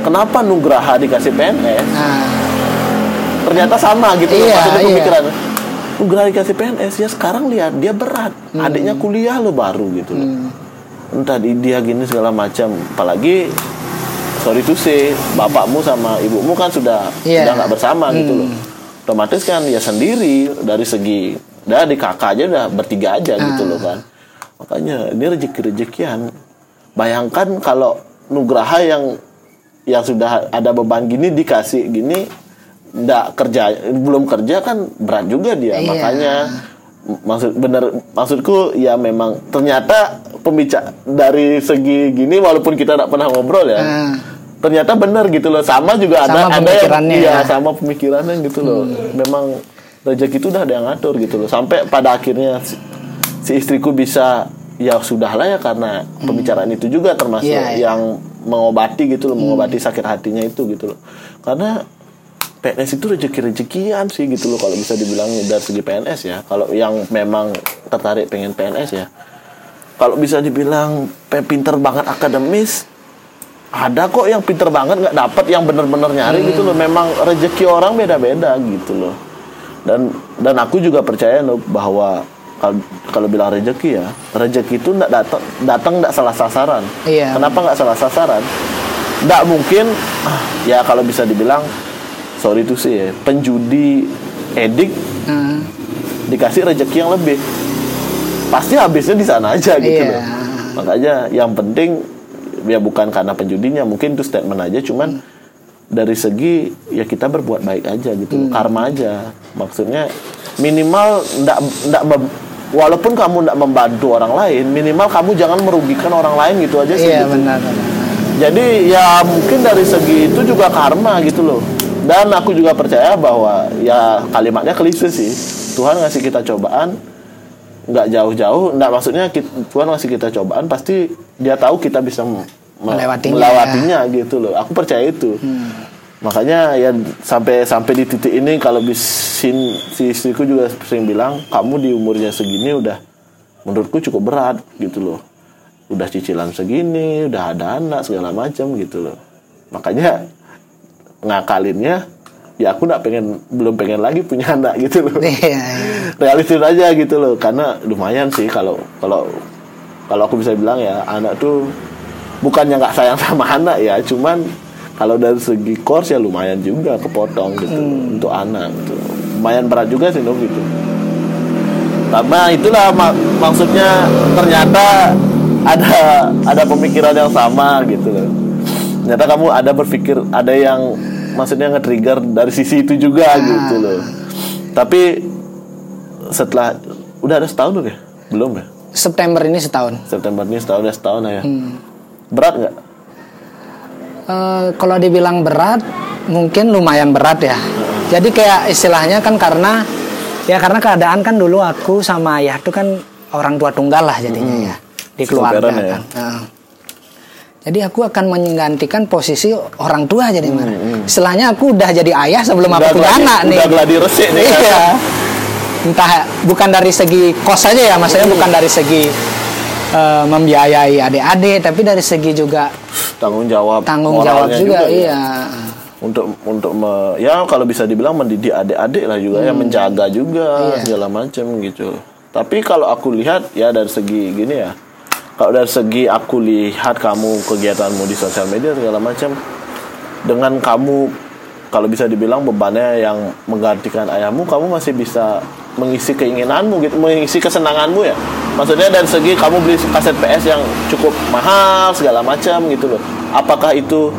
kenapa Nugraha dikasih PNS ah. ternyata sama gitu loh Iya, iya. pemikiran Nugraha dikasih PNS ya sekarang lihat dia berat. Hmm. adiknya kuliah lo baru gitu loh. Entah di- dia gini segala macam apalagi sorry to say bapakmu sama ibumu kan sudah Iya. sudah nggak bersama gitu loh. Otomatis kan ya sendiri dari segi dari kakak aja udah bertiga aja gitu Ah. loh kan. Makanya ini rezeki rezekian bayangkan kalau Nugraha yang yang sudah ada beban gini dikasih gini ndak kerja belum kerja kan berat juga dia Iya. makanya maksud bener maksudku ya memang ternyata pembicara dari segi gini walaupun kita tidak pernah ngobrol ya Ah. ternyata benar gitu loh sama juga Sama ada ada yang iya, ya. sama pemikirannya gitu loh memang rezeki itu udah ada yang ngatur gitu loh sampai pada akhirnya si, si istriku bisa ya sudahlah ya karena pembicaraan itu juga termasuk Iya, iya. yang mengobati gitu loh mengobati sakit hatinya itu gitu loh karena PNS itu rezeki-rezekian sih gitu loh kalau bisa dibilang dari segi PNS ya. Kalau yang memang tertarik pengen PNS ya. Kalau bisa dibilang pinter banget akademis ada kok yang pinter banget nggak dapat yang bener-bener nyari gitu loh. Memang rezeki orang beda-beda gitu loh. Dan dan aku juga percaya loh bahwa kalau kalau bilang rezeki ya rezeki itu nggak datang datang nggak salah sasaran. Iya. kenapa nggak salah sasaran? Nggak mungkin ah, ya kalau bisa dibilang sorry itu sih ya, penjudi edik Ah, dikasih rezeki yang lebih pasti habisnya di sana aja gitu Iya. loh makanya yang penting ya bukan karena penjudinya mungkin itu statement aja cuman dari segi ya kita berbuat baik aja gitu Hmm. karma aja maksudnya minimal ndak ndak walaupun kamu ndak membantu orang lain minimal kamu jangan merugikan orang lain gitu aja sih iya gitu. benar benar. Jadi ya mungkin dari segi itu juga karma gitu loh. Dan aku juga percaya bahwa ya kalimatnya klise sih. Tuhan ngasih kita cobaan nggak jauh-jauh, nggak maksudnya ki- Tuhan ngasih kita cobaan pasti dia tahu kita bisa me- Melewatinya. melewatinya gitu loh. Aku percaya itu. Makanya ya sampai sampai di titik ini kalau bisin si istriku juga sering bilang kamu di umurnya segini udah menurutku cukup berat gitu loh udah cicilan segini, udah ada anak segala macam gitu loh. Makanya ngakalinnya ya aku nggak pengen belum pengen lagi punya anak gitu loh. Iya, iya. Realistis aja gitu loh karena lumayan sih kalau kalau kalau aku bisa bilang ya anak tuh bukannya nggak sayang sama anak ya, cuman kalau dari segi course ya lumayan juga kepotong gitu untuk anak gitu. Lumayan berat juga sih dong gitu. Karena itulah mak- maksudnya ternyata ada ada pemikiran yang sama gitu loh. Ternyata kamu ada berpikir ada yang maksudnya nge-trigger dari sisi itu juga gitu loh. Tapi setelah udah ada setahun loh ya. Belum ya? September ini setahun. September ini setahun ya setahun ya. Hmm. Berat nggak? Eh, kalau dibilang berat, mungkin lumayan berat ya. Jadi kayak istilahnya kan karena ya karena keadaan kan dulu aku sama ayah tuh kan orang tua tunggal lah jadinya ya di keluarga ya? kan. Jadi aku akan menggantikan posisi orang tua jadi mana? Istilahnya aku udah jadi ayah sebelum aku punya anak nih. Udah gladi resik nih. Iya. Entah bukan dari segi kos aja ya, maksudnya bukan dari segi eh, membiayai adik-adik, tapi dari segi juga Tanggung jawab. tanggung jawab juga, ya. iya. Untuk untuk me- ya kalau bisa dibilang mendidik adik-adik lah juga ya menjaga juga Hmm. Iya. segala macam gitu. Tapi kalau aku lihat ya dari segi gini ya. Kalau dari segi aku lihat kamu kegiatanmu di sosial media segala macam dengan kamu kalau bisa dibilang bebannya yang menggantikan ayahmu, kamu masih bisa mengisi keinginanmu gitu, mengisi kesenanganmu ya. Maksudnya dari segi kamu beli kaset PS yang cukup mahal segala macam gitu loh. Apakah itu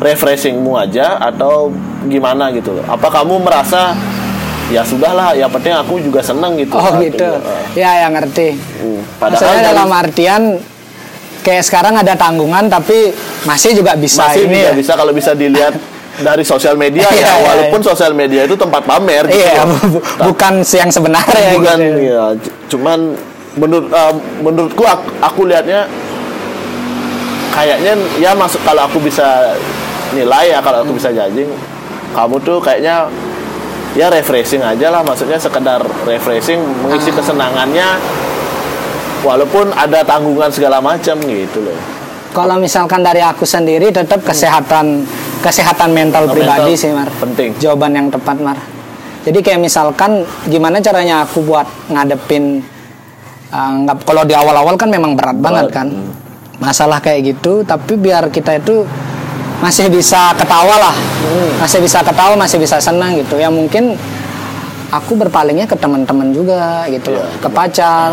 refreshingmu aja atau gimana gitu loh? Apa kamu merasa ya sudahlah, ya penting aku juga seneng gitu. Oh gitu. gimana? Ya, ya ngerti. Hmm, Padahal Maksudnya dari- dalam artian kayak sekarang ada tanggungan tapi masih juga bisa masih ini bisa, ya. bisa kalau bisa dilihat dari sosial media Iya, ya, iya, walaupun sosial media itu tempat pamer gitu. Iya, bu- bu- bukan yang sebenarnya bukan gitu. ya cuman menurut eh, menurutku aku, aku lihatnya kayaknya ya masuk kalau aku bisa nilai ya kalau aku bisa judging kamu tuh kayaknya ya refreshing aja lah maksudnya sekedar refreshing mengisi Ah. kesenangannya walaupun ada tanggungan segala macam gitu loh Kalau misalkan dari aku sendiri tetap kesehatan kesehatan mental Mental pribadi sih Mar. penting. Jawaban yang tepat Mar. Jadi kayak misalkan gimana caranya aku buat ngadepin uh, kalau di awal-awal kan memang berat, banget kan. hmm. Masalah kayak gitu tapi biar kita itu masih bisa ketawa lah. Hmm. Masih bisa ketawa, masih bisa senang gitu. Ya mungkin aku berpalingnya ke teman-teman juga gitu loh, Iya, ke pacar.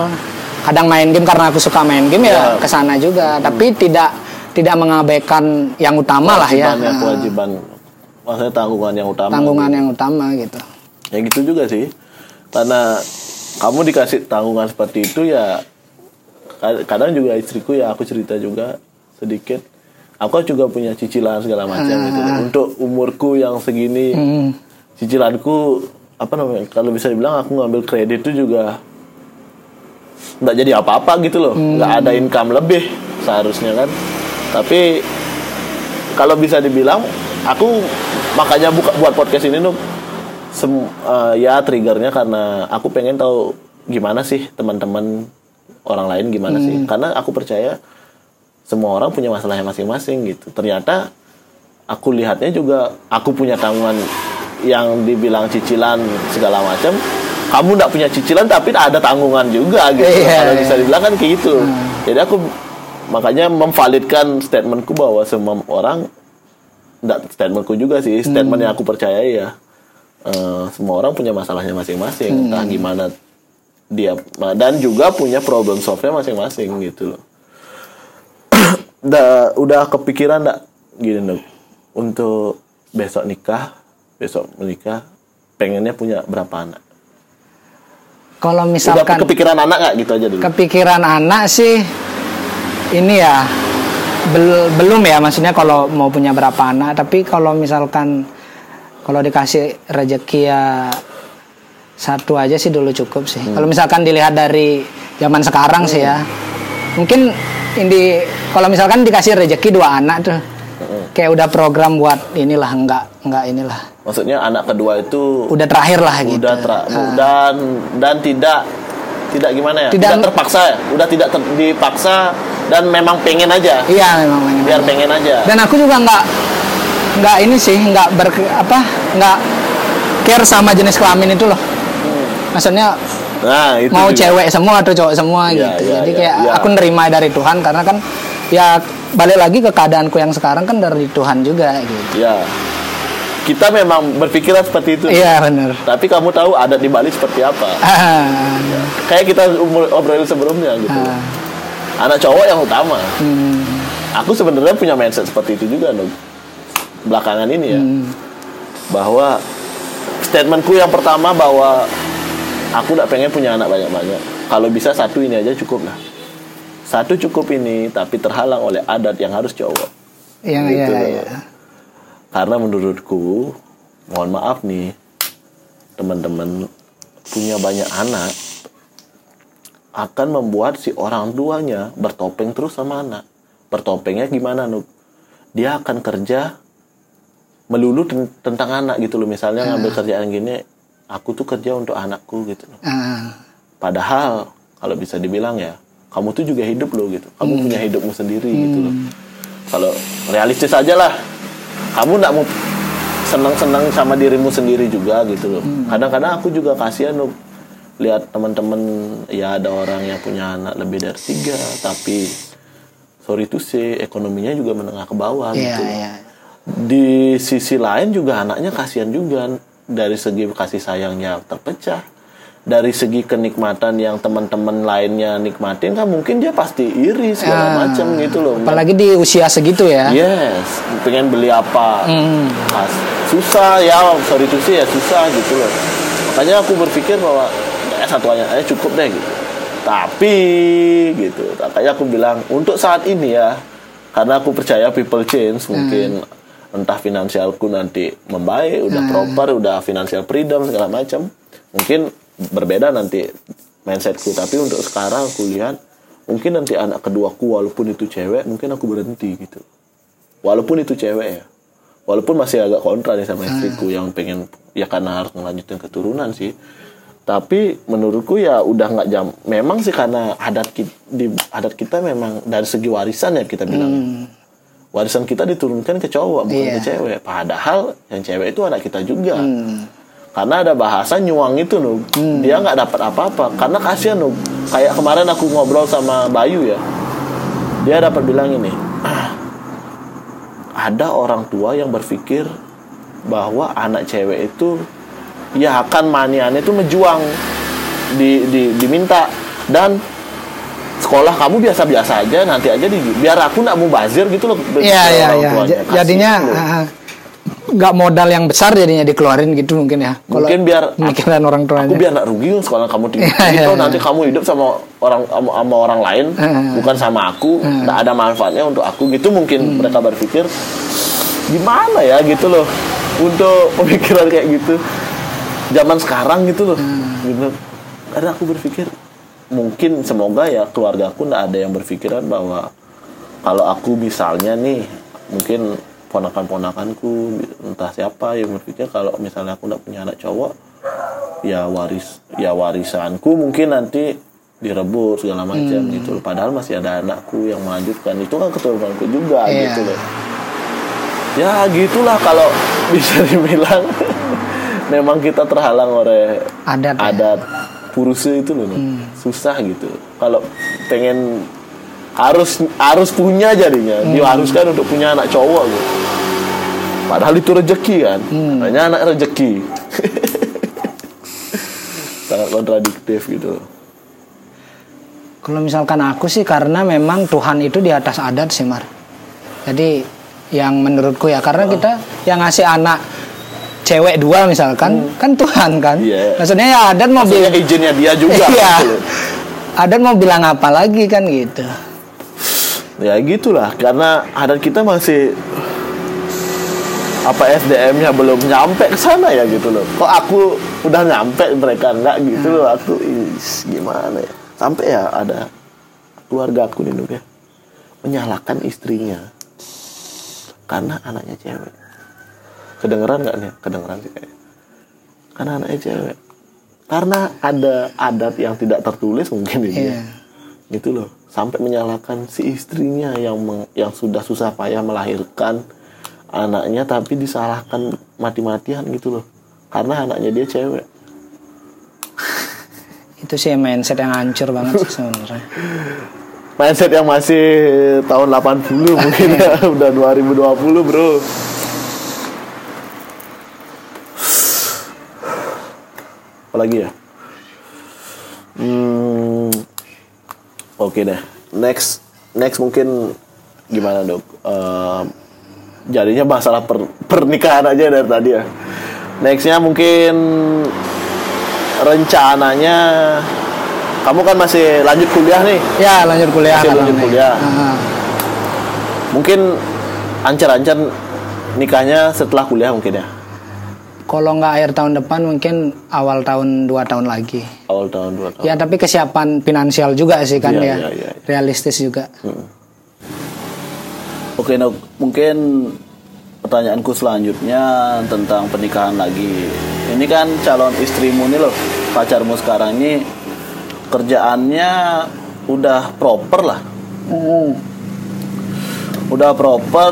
Kadang main game karena aku suka main game ya Iya. ke sana juga, tapi tidak tidak mengabaikan yang utama lah ya. kewajiban yang kewajiban maksudnya tanggungan yang utama Tanggungan yang utama gitu. ya gitu juga sih karena kamu dikasih tanggungan seperti itu ya kad- kadang juga istriku ya aku cerita juga sedikit aku juga punya cicilan segala macam gitu. Untuk umurku yang segini Hmm. cicilanku apa namanya kalau bisa dibilang aku ngambil kredit itu juga nggak jadi apa-apa gitu loh. Nggak ada income lebih seharusnya kan. Tapi kalau bisa dibilang aku makanya buka buat podcast ini tuh sem- eh, ya triggernya karena aku pengen tahu gimana sih teman-teman orang lain gimana sih. Karena aku percaya semua orang punya masalahnya masing-masing gitu. Ternyata aku lihatnya juga aku punya tanggungan yang dibilang cicilan segala macam. Kamu nggak punya cicilan tapi ada tanggungan juga gitu. Iya, kalau iya. bisa dibilang kan kayak gitu. Jadi aku makanya memvalidkan statementku bahwa semua orang nggak statementku juga sih statement yang aku percayai ya. Eh, semua orang punya masalahnya masing-masing. Entah gimana dia dan juga punya problem solve-nya masing-masing gitu loh udah udah kepikiran nggak gini dong untuk besok nikah besok menikah pengennya punya berapa anak? Kalau udah misalkan kepikiran anak nggak? Gitu aja dulu. Kepikiran anak sih ini ya bel- belum ya maksudnya kalau mau punya berapa anak. Tapi kalau misalkan kalau dikasih rezeki ya satu aja sih dulu cukup sih. Hmm. kalau misalkan dilihat dari zaman sekarang sih ya mungkin ini kalau misalkan dikasih rezeki dua anak tuh Hmm. kayak udah program buat inilah enggak enggak inilah. Maksudnya anak kedua itu udah terakhir lah gitu. Udah tra- dan dan tidak tidak gimana ya? Tidak- tidak, terpaksa ya? Udah tidak ter- dipaksa dan memang pengen aja? Iya memang pengen. Biar pengen aja? Dan aku juga nggak nggak ini sih nggak ber apa nggak care sama jenis kelamin itu loh. Maksudnya nah itu mau juga. cewek semua atau cowok semua Iya, gitu. iya, jadi iya, kayak iya. aku nerima dari Tuhan karena kan ya balik lagi ke keadaanku yang sekarang kan dari Tuhan juga gitu. Ya. Kita memang berpikiran seperti itu. Iya benar. Tapi kamu tahu adat di Bali seperti apa. Kayak kita umur- obrolin sebelumnya gitu. Ah. anak cowok yang utama. Hmm, aku sebenarnya punya mindset seperti itu juga dong belakangan ini ya. Hmm. bahwa statementku yang pertama bahwa aku nggak pengen punya anak banyak-banyak. Kalau bisa satu ini aja cukup lah satu cukup ini tapi terhalang oleh adat yang harus cowok Iya, iya, Gitu. iya. karena menurutku mohon maaf nih teman-teman punya banyak anak akan membuat si orang tuanya bertopeng terus sama anak bertopengnya gimana Nuk? dia akan kerja melulu ten- tentang anak gitu loh misalnya ngambil kerjaan gini aku tuh kerja untuk anakku gitu loh Ah, Padahal kalau bisa dibilang ya, kamu tuh juga hidup loh gitu. Kamu Hmm. punya hidupmu sendiri gitu loh. Kalau realistis aja lah, kamu nggak mau senang-senang sama dirimu sendiri juga gitu loh. Hmm. Kadang-kadang aku juga kasihan loh lihat teman-teman ya ada orang yang punya anak lebih dari tiga, tapi sorry to say ekonominya juga menengah ke bawah iya, gitu. loh iya. Di sisi lain juga anaknya kasihan juga dari segi kasih sayangnya terpecah. Dari segi kenikmatan yang teman-teman lainnya nikmatin kan mungkin dia pasti iri segala Ah, macam gitu loh. Apalagi di usia segitu ya. Yes, pengen beli apa? Hmm. Susah ya, sorry to say ya susah gitu loh. Makanya aku berpikir bahwa ya satu aja aja cukup deh gitu. Tapi gitu, makanya aku bilang untuk saat ini ya, karena aku percaya people change mungkin entah finansialku nanti membaik, udah proper, udah financial freedom segala macam, mungkin berbeda nanti mindsetku. Tapi untuk sekarang aku lihat mungkin nanti anak keduaku walaupun itu cewek, mungkin aku berhenti gitu. Walaupun itu cewek ya. Walaupun masih agak kontra nih sama istriku yang pengen ya karena harus ngelanjutin keturunan sih. Tapi menurutku ya udah nggak jam memang sih karena adat kita, di adat kita memang dari segi warisan ya kita bilang. Warisan kita diturunkan ke cowok bukan Iya. ke cewek. Padahal yang cewek itu anak kita juga karena ada bahasa nyuang itu nuh dia nggak dapat apa-apa. Karena kasihan nuh kayak kemarin aku ngobrol sama Bayu ya. Dia dapat bilang ini ada orang tua yang berpikir bahwa anak cewek itu ya akan maniannya itu menjuang di, di diminta. Dan sekolah kamu biasa-biasa aja nanti aja di biar aku nggak mau bazir gitu loh Iya, iya, iya. Jadinya loh. Nggak modal yang besar jadinya dikeluarin gitu mungkin ya. Kalau mungkin biar pemikiran orang tuanya. aku biar nggak rugi sekolah kamu tinggi Iya, iya, Kalau iya. nanti kamu hidup sama orang sama, sama orang lain bukan sama aku nggak ada manfaatnya untuk aku gitu mungkin Hmm. mereka berpikir gimana ya gitu loh untuk pemikiran kayak gitu zaman sekarang gitu loh Hmm. gitu karena aku berpikir mungkin semoga ya keluarga aku nggak ada yang berpikiran bahwa kalau aku misalnya nih mungkin ponakan-ponakanku entah siapa yang berpikir kalau misalnya aku nggak punya anak cowok ya waris ya warisanku mungkin nanti direbut segala macam Hmm. gitu loh. padahal masih ada anakku yang melanjutkan itu kan keturunanku juga Iya. gitu loh ya gitulah kalau bisa dibilang memang kita terhalang oleh Adat ya. adat puruse itu loh Hmm. susah gitu kalau pengen harus harus punya jadinya Hmm. diharuskan untuk punya anak cowok gitu padahal itu rezeki kan Hmm. hanya anak rezeki sangat kontradiktif gitu Kalau misalkan aku sih karena memang Tuhan itu di atas adat sih Mar. Jadi yang menurutku ya karena kita yang ngasih anak cewek dua misalkan kan Tuhan kan. Hmm. Iya. Maksudnya ya adat mau maksudnya bilang izinnya dia juga Iya. gitu. Adat mau bilang apa lagi kan gitu. Ya gitulah karena adat kita masih apa SDM-nya belum nyampe ke sana ya gitu loh. Kok aku udah nyampe mereka enggak gitu loh. Aku is, gimana ya? Sampai ya ada keluarga aku nih Nuk, ya menyalahkan istrinya karena anaknya cewek. Kedengeran nggak nih? Kedengeran sih kayak. Karena anaknya cewek. Karena ada adat yang tidak tertulis mungkin ini. ya Iya. gitu loh sampai menyalahkan si istrinya yang meng- yang sudah susah payah melahirkan anaknya tapi disalahkan mati-matian gitu loh. Karena anaknya dia cewek. Itu sih mindset yang hancur banget sih sebenarnya. mindset yang masih tahun 80 mungkin ya udah 2020 bro. Apalagi ya? Hmm, oke deh next next mungkin gimana dok Eh, jadinya masalah per- pernikahan aja dari tadi ya nextnya mungkin rencananya kamu kan masih lanjut kuliah nih. Ya lanjut kuliah. Masih lanjut nih. kuliah. Ah. Mungkin ancar-ancar nikahnya setelah kuliah mungkin ya. Kalau nggak akhir tahun depan mungkin awal tahun dua tahun lagi. Awal tahun dua tahun. Ya tapi kesiapan finansial juga sih kan Iya, ya. iya, iya. Realistis juga. Oke, nah, mungkin pertanyaanku selanjutnya tentang pernikahan lagi. Ini kan calon istrimu nih loh, pacarmu sekarang ini kerjaannya udah proper lah, Hmm. Udah proper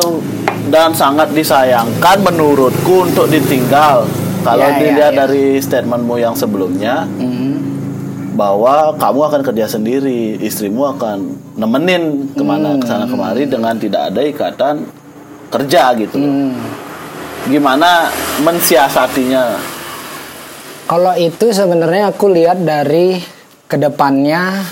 dan sangat disayangkan menurutku untuk ditinggal. Kalau Ya, ya, dilihat ya. dari statementmu yang sebelumnya, Hmm. bahwa kamu akan kerja sendiri, istrimu akan nemenin ke mana Hmm. ke sana kemari dengan tidak ada ikatan kerja gitu. Hmm. Gimana mensiasatinya? Kalau itu sebenarnya aku lihat dari ke depannya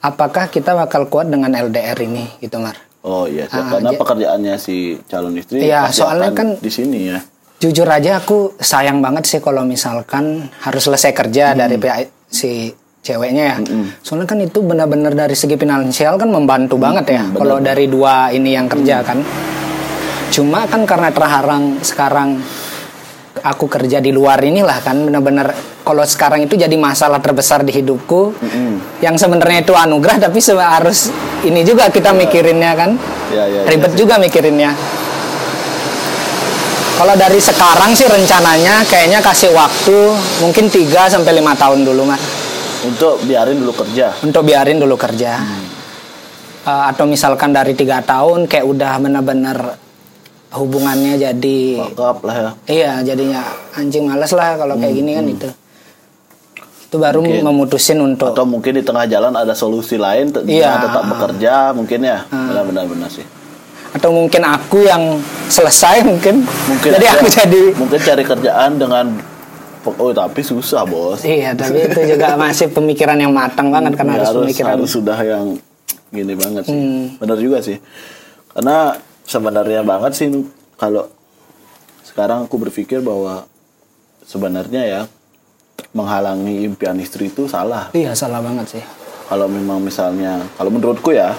apakah kita bakal kuat dengan LDR ini gitu Mar. Oh iya, Ah, karena ja- pekerjaannya si calon istri Iya, soalnya kan- di sini ya. Jujur aja aku sayang banget sih kalau misalkan harus selesai kerja dari pihak si ceweknya ya. Soalnya kan itu benar-benar dari segi finansial kan membantu banget ya. Kalau dari dua ini yang kerja kan. Cuma kan karena terhalang sekarang aku kerja di luar inilah kan benar-benar kalau sekarang itu jadi masalah terbesar di hidupku. Yang sebenarnya itu anugerah tapi harus ini juga kita mikirinnya kan. Ya, ya, ya, Ribet juga mikirinnya. Kalau dari sekarang sih rencananya kayaknya kasih waktu mungkin 3 sampai 5 tahun dulu, Mas. Untuk biarin dulu kerja. Untuk biarin dulu kerja. Eh, atau misalkan dari tiga tahun kayak udah benar-benar hubungannya jadi Lengkap lah ya. iya jadinya anjing males lah kalau kayak gini kan itu. Itu baru Mungkin. memutusin untuk Atau mungkin di tengah jalan ada solusi lain Iya. tetap bekerja mungkin ya. Benar-benar benar sih. atau mungkin aku yang selesai mungkin, Mungkin jadi aja- aku jadi mungkin cari kerjaan dengan oh tapi susah, Bos. Iya, tapi itu juga masih pemikiran yang matang banget kan Ya, harus, harus pemikiran. harus sudah yang gini banget sih. Hmm. Benar juga sih. Karena sebenarnya banget sih kalau sekarang aku berpikir bahwa sebenarnya ya menghalangi impian istri itu salah. Iya, salah banget sih. Kalau memang misalnya kalau menurutku ya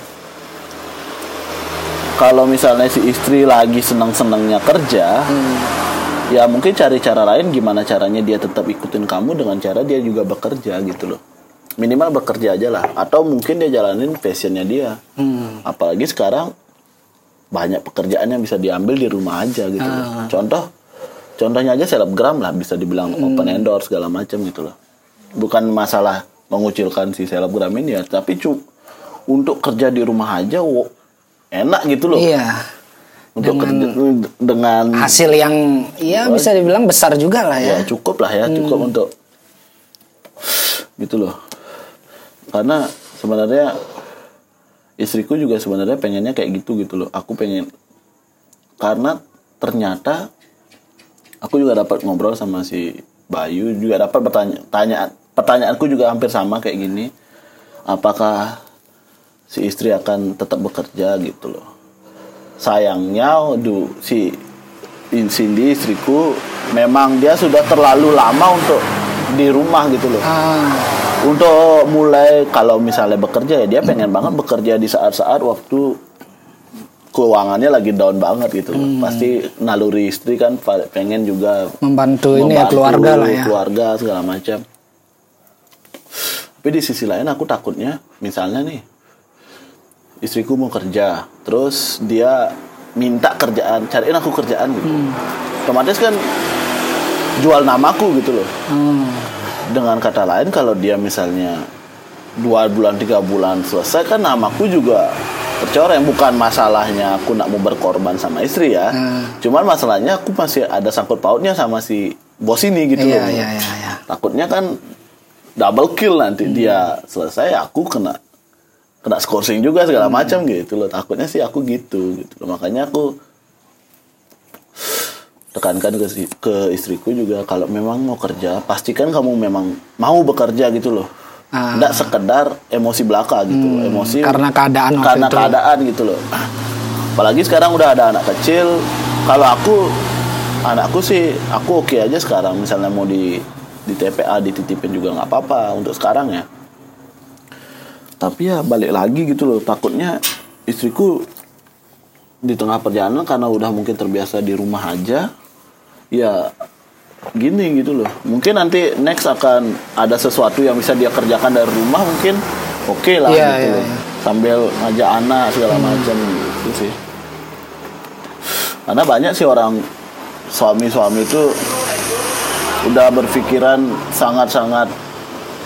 kalau misalnya si istri lagi senang-senangnya kerja, Hmm. ya mungkin cari cara lain gimana caranya dia tetap ikutin kamu dengan cara dia juga bekerja gitu loh. Minimal bekerja aja lah. Atau mungkin dia jalanin passionnya dia. Hmm. Apalagi sekarang banyak pekerjaan yang bisa diambil di rumah aja gitu. Ah. Contoh, contohnya aja selebgram lah bisa dibilang Hmm. open endorse segala macam gitu loh. Bukan masalah mengucilkan si selebgram ini ya, tapi cu untuk kerja di rumah aja wo, enak gitu loh. Iya. Untuk kerja dengan Hasil yang ya bisa dibilang besar juga lah ya. ya cukup lah ya cukup untuk gitu loh karena sebenarnya istriku juga sebenarnya pengennya kayak gitu gitu loh. Aku pengen karena ternyata aku juga dapat ngobrol sama si Bayu juga dapat bertanya tanya pertanyaanku juga hampir sama kayak gini. Apakah si istri akan tetap bekerja gitu loh. Sayangnya du si Cindy istriku memang dia sudah terlalu lama untuk di rumah gitu loh Ah, untuk mulai kalau misalnya bekerja ya dia pengen banget bekerja di saat-saat waktu keuangannya lagi down banget gitu loh. pasti naluri istri kan pengen juga membantu, ini ya membantu keluarga lah ya. keluarga segala macam tapi di sisi lain aku takutnya misalnya nih istriku mau kerja terus dia minta kerjaan cariin aku kerjaan gitu Hmm. otomatis kan jual namaku gitu loh. Hmm. dengan kata lain kalau dia misalnya dua bulan tiga bulan selesai kan namaku juga tercoreng. Bukan masalahnya aku nak mau berkorban sama istri ya. Hmm. cuman masalahnya aku masih ada sangkut pautnya sama si bos ini gitu Iya, loh. iya, iya, iya. takutnya kan double kill nanti dia selesai aku kena kena scoring juga segala macam gitu loh. Takutnya sih aku gitu gitu loh. Makanya aku tekankan ke ke istriku juga kalau memang mau kerja pastikan kamu memang mau bekerja gitu loh Ah. tidak sekedar emosi belaka gitu loh. emosi karena keadaan karena itu. keadaan gitu loh apalagi sekarang udah ada anak kecil kalau aku anakku sih aku oke aja sekarang misalnya mau di di TPA dititipin juga nggak apa-apa untuk sekarang ya tapi ya balik lagi gitu loh takutnya istriku di tengah perjalanan karena udah mungkin terbiasa di rumah aja ya gini gitu loh. Mungkin nanti next akan ada sesuatu yang bisa dia kerjakan dari rumah mungkin. Oke lah Iya, gitu loh. iya. sambil ngajak anak segala macam gitu sih. Karena banyak sih orang suami-suami itu udah berpikiran sangat-sangat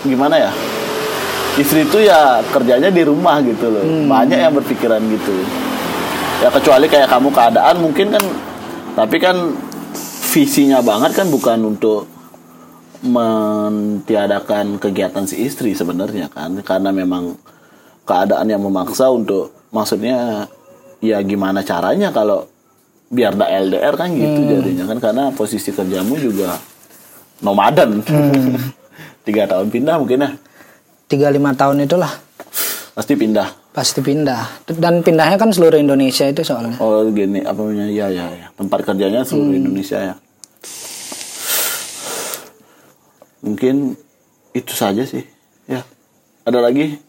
gimana ya? Istri itu ya kerjanya di rumah gitu loh. Banyak yang berpikiran gitu. Ya kecuali kayak kamu keadaan mungkin kan tapi kan visinya banget kan bukan untuk mentiadakan kegiatan si istri sebenarnya kan. Karena memang keadaan yang memaksa untuk maksudnya ya gimana caranya kalau biar ndak LDR kan gitu jadinya kan. Karena posisi kerjamu juga nomaden. Tiga tahun pindah mungkin ya. Tiga lima tahun itulah. Pasti pindah pasti pindah. Dan pindahnya kan seluruh Indonesia itu soalnya. Oh gini apa namanya? Ya ya ya tempat kerjanya seluruh Indonesia ya. Mungkin itu saja sih ya. Ada lagi?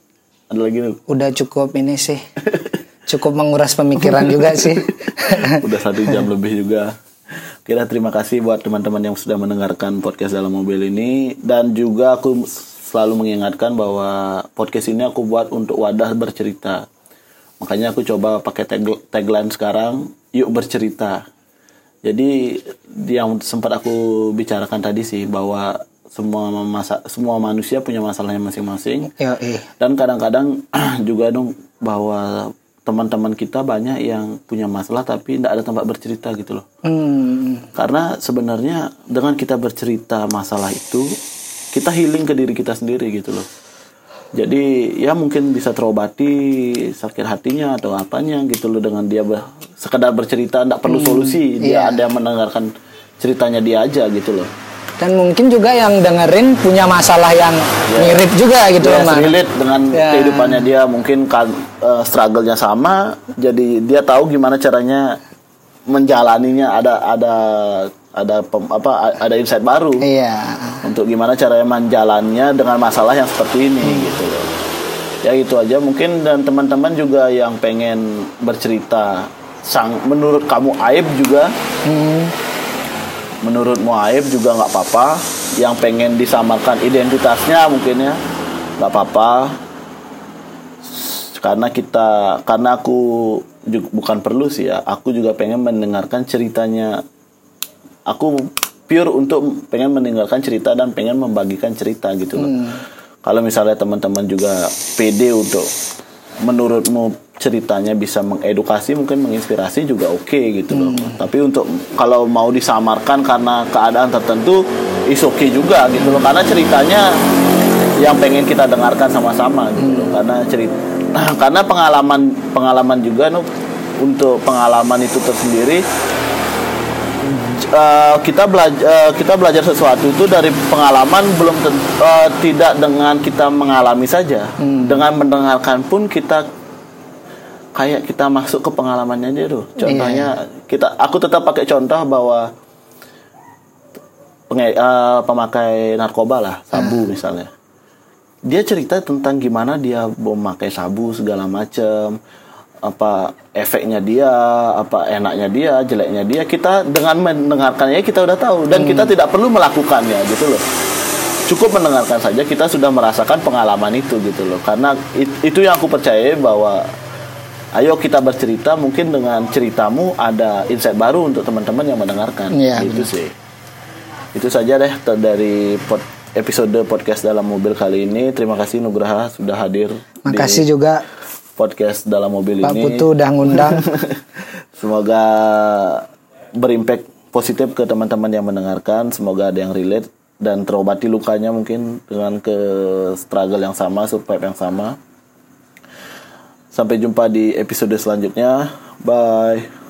Ada lagi nih? Udah cukup ini sih. Cukup menguras pemikiran juga sih. Udah satu jam lebih juga. Kira terima kasih buat teman-teman yang sudah mendengarkan podcast dalam mobil ini. Dan juga aku selalu mengingatkan bahwa podcast ini aku buat untuk wadah bercerita. Makanya aku coba pakai tag tagline sekarang yuk bercerita. Jadi yang sempat aku bicarakan tadi sih bahwa semua masa semua manusia punya masalahnya masing-masing. Dan kadang-kadang juga dong bahwa teman-teman kita banyak yang punya masalah tapi tidak ada tempat bercerita gitu loh. Hmm, karena sebenarnya dengan kita bercerita masalah itu kita healing ke diri kita sendiri gitu loh. Jadi ya mungkin bisa terobati sakit hatinya atau apanya gitu loh dengan dia ber- sekedar bercerita tidak perlu solusi. Dia ada yang mendengarkan ceritanya dia aja gitu loh. Dan mungkin juga yang dengerin punya masalah yang mirip juga gitu dia loh relate dengan Ya. kehidupannya dia. Mungkin kan eh, struggle-nya sama. Jadi dia tahu gimana caranya menjalaninya. Ada ada ada pem- apa ada insight baru. Iya untuk gimana caranya menjalannya dengan masalah yang seperti ini gitu loh. Ya itu aja. Mungkin dan teman-teman juga yang pengen bercerita sang menurut kamu aib juga. Hmm, menurutmu aib juga nggak apa-apa. Yang pengen disamarkan identitasnya mungkin ya nggak apa-apa. Karena kita karena aku ju- bukan perlu sih ya. Aku juga pengen mendengarkan ceritanya. Aku pure untuk pengen mendengarkan cerita dan pengen membagikan cerita gitu loh. Kalau misalnya teman-teman juga pede untuk menurutmu ceritanya bisa mengedukasi mungkin menginspirasi juga oke gitu loh. Tapi untuk kalau mau disamarkan karena keadaan tertentu is oke juga gitu loh. Karena ceritanya yang pengen kita dengarkan sama-sama gitu loh. Karena cerita karena pengalaman pengalaman juga no, untuk pengalaman itu tersendiri eh, kita belajar kita belajar sesuatu itu dari pengalaman belum eh, tidak dengan kita mengalami saja. Dengan mendengarkan pun kita kayak kita masuk ke pengalamannya aja tuh. Contohnya kita aku tetap pakai contoh bahwa penge- eh, pemakai narkoba lah sabu misalnya. Dia cerita tentang gimana dia memakai sabu segala macam apa efeknya dia apa enaknya dia jeleknya dia kita dengan mendengarkannya kita udah tahu. Dan kita tidak perlu melakukannya gitu loh. Cukup mendengarkan saja kita sudah merasakan pengalaman itu gitu loh. Karena it- itu yang aku percaya bahwa ayo kita bercerita mungkin dengan ceritamu ada insight baru untuk teman-teman yang mendengarkan. Iya, itu sih. Itu saja deh dari pod- episode podcast dalam mobil kali ini. Terima kasih Nugraha sudah hadir makasih di juga podcast dalam mobil Pak ini. Putu udah ngundang. Semoga berimpact positif ke teman-teman yang mendengarkan. Semoga ada yang relate dan terobati lukanya mungkin dengan ke struggle yang sama survive yang sama. Sampai jumpa di episode selanjutnya. Bye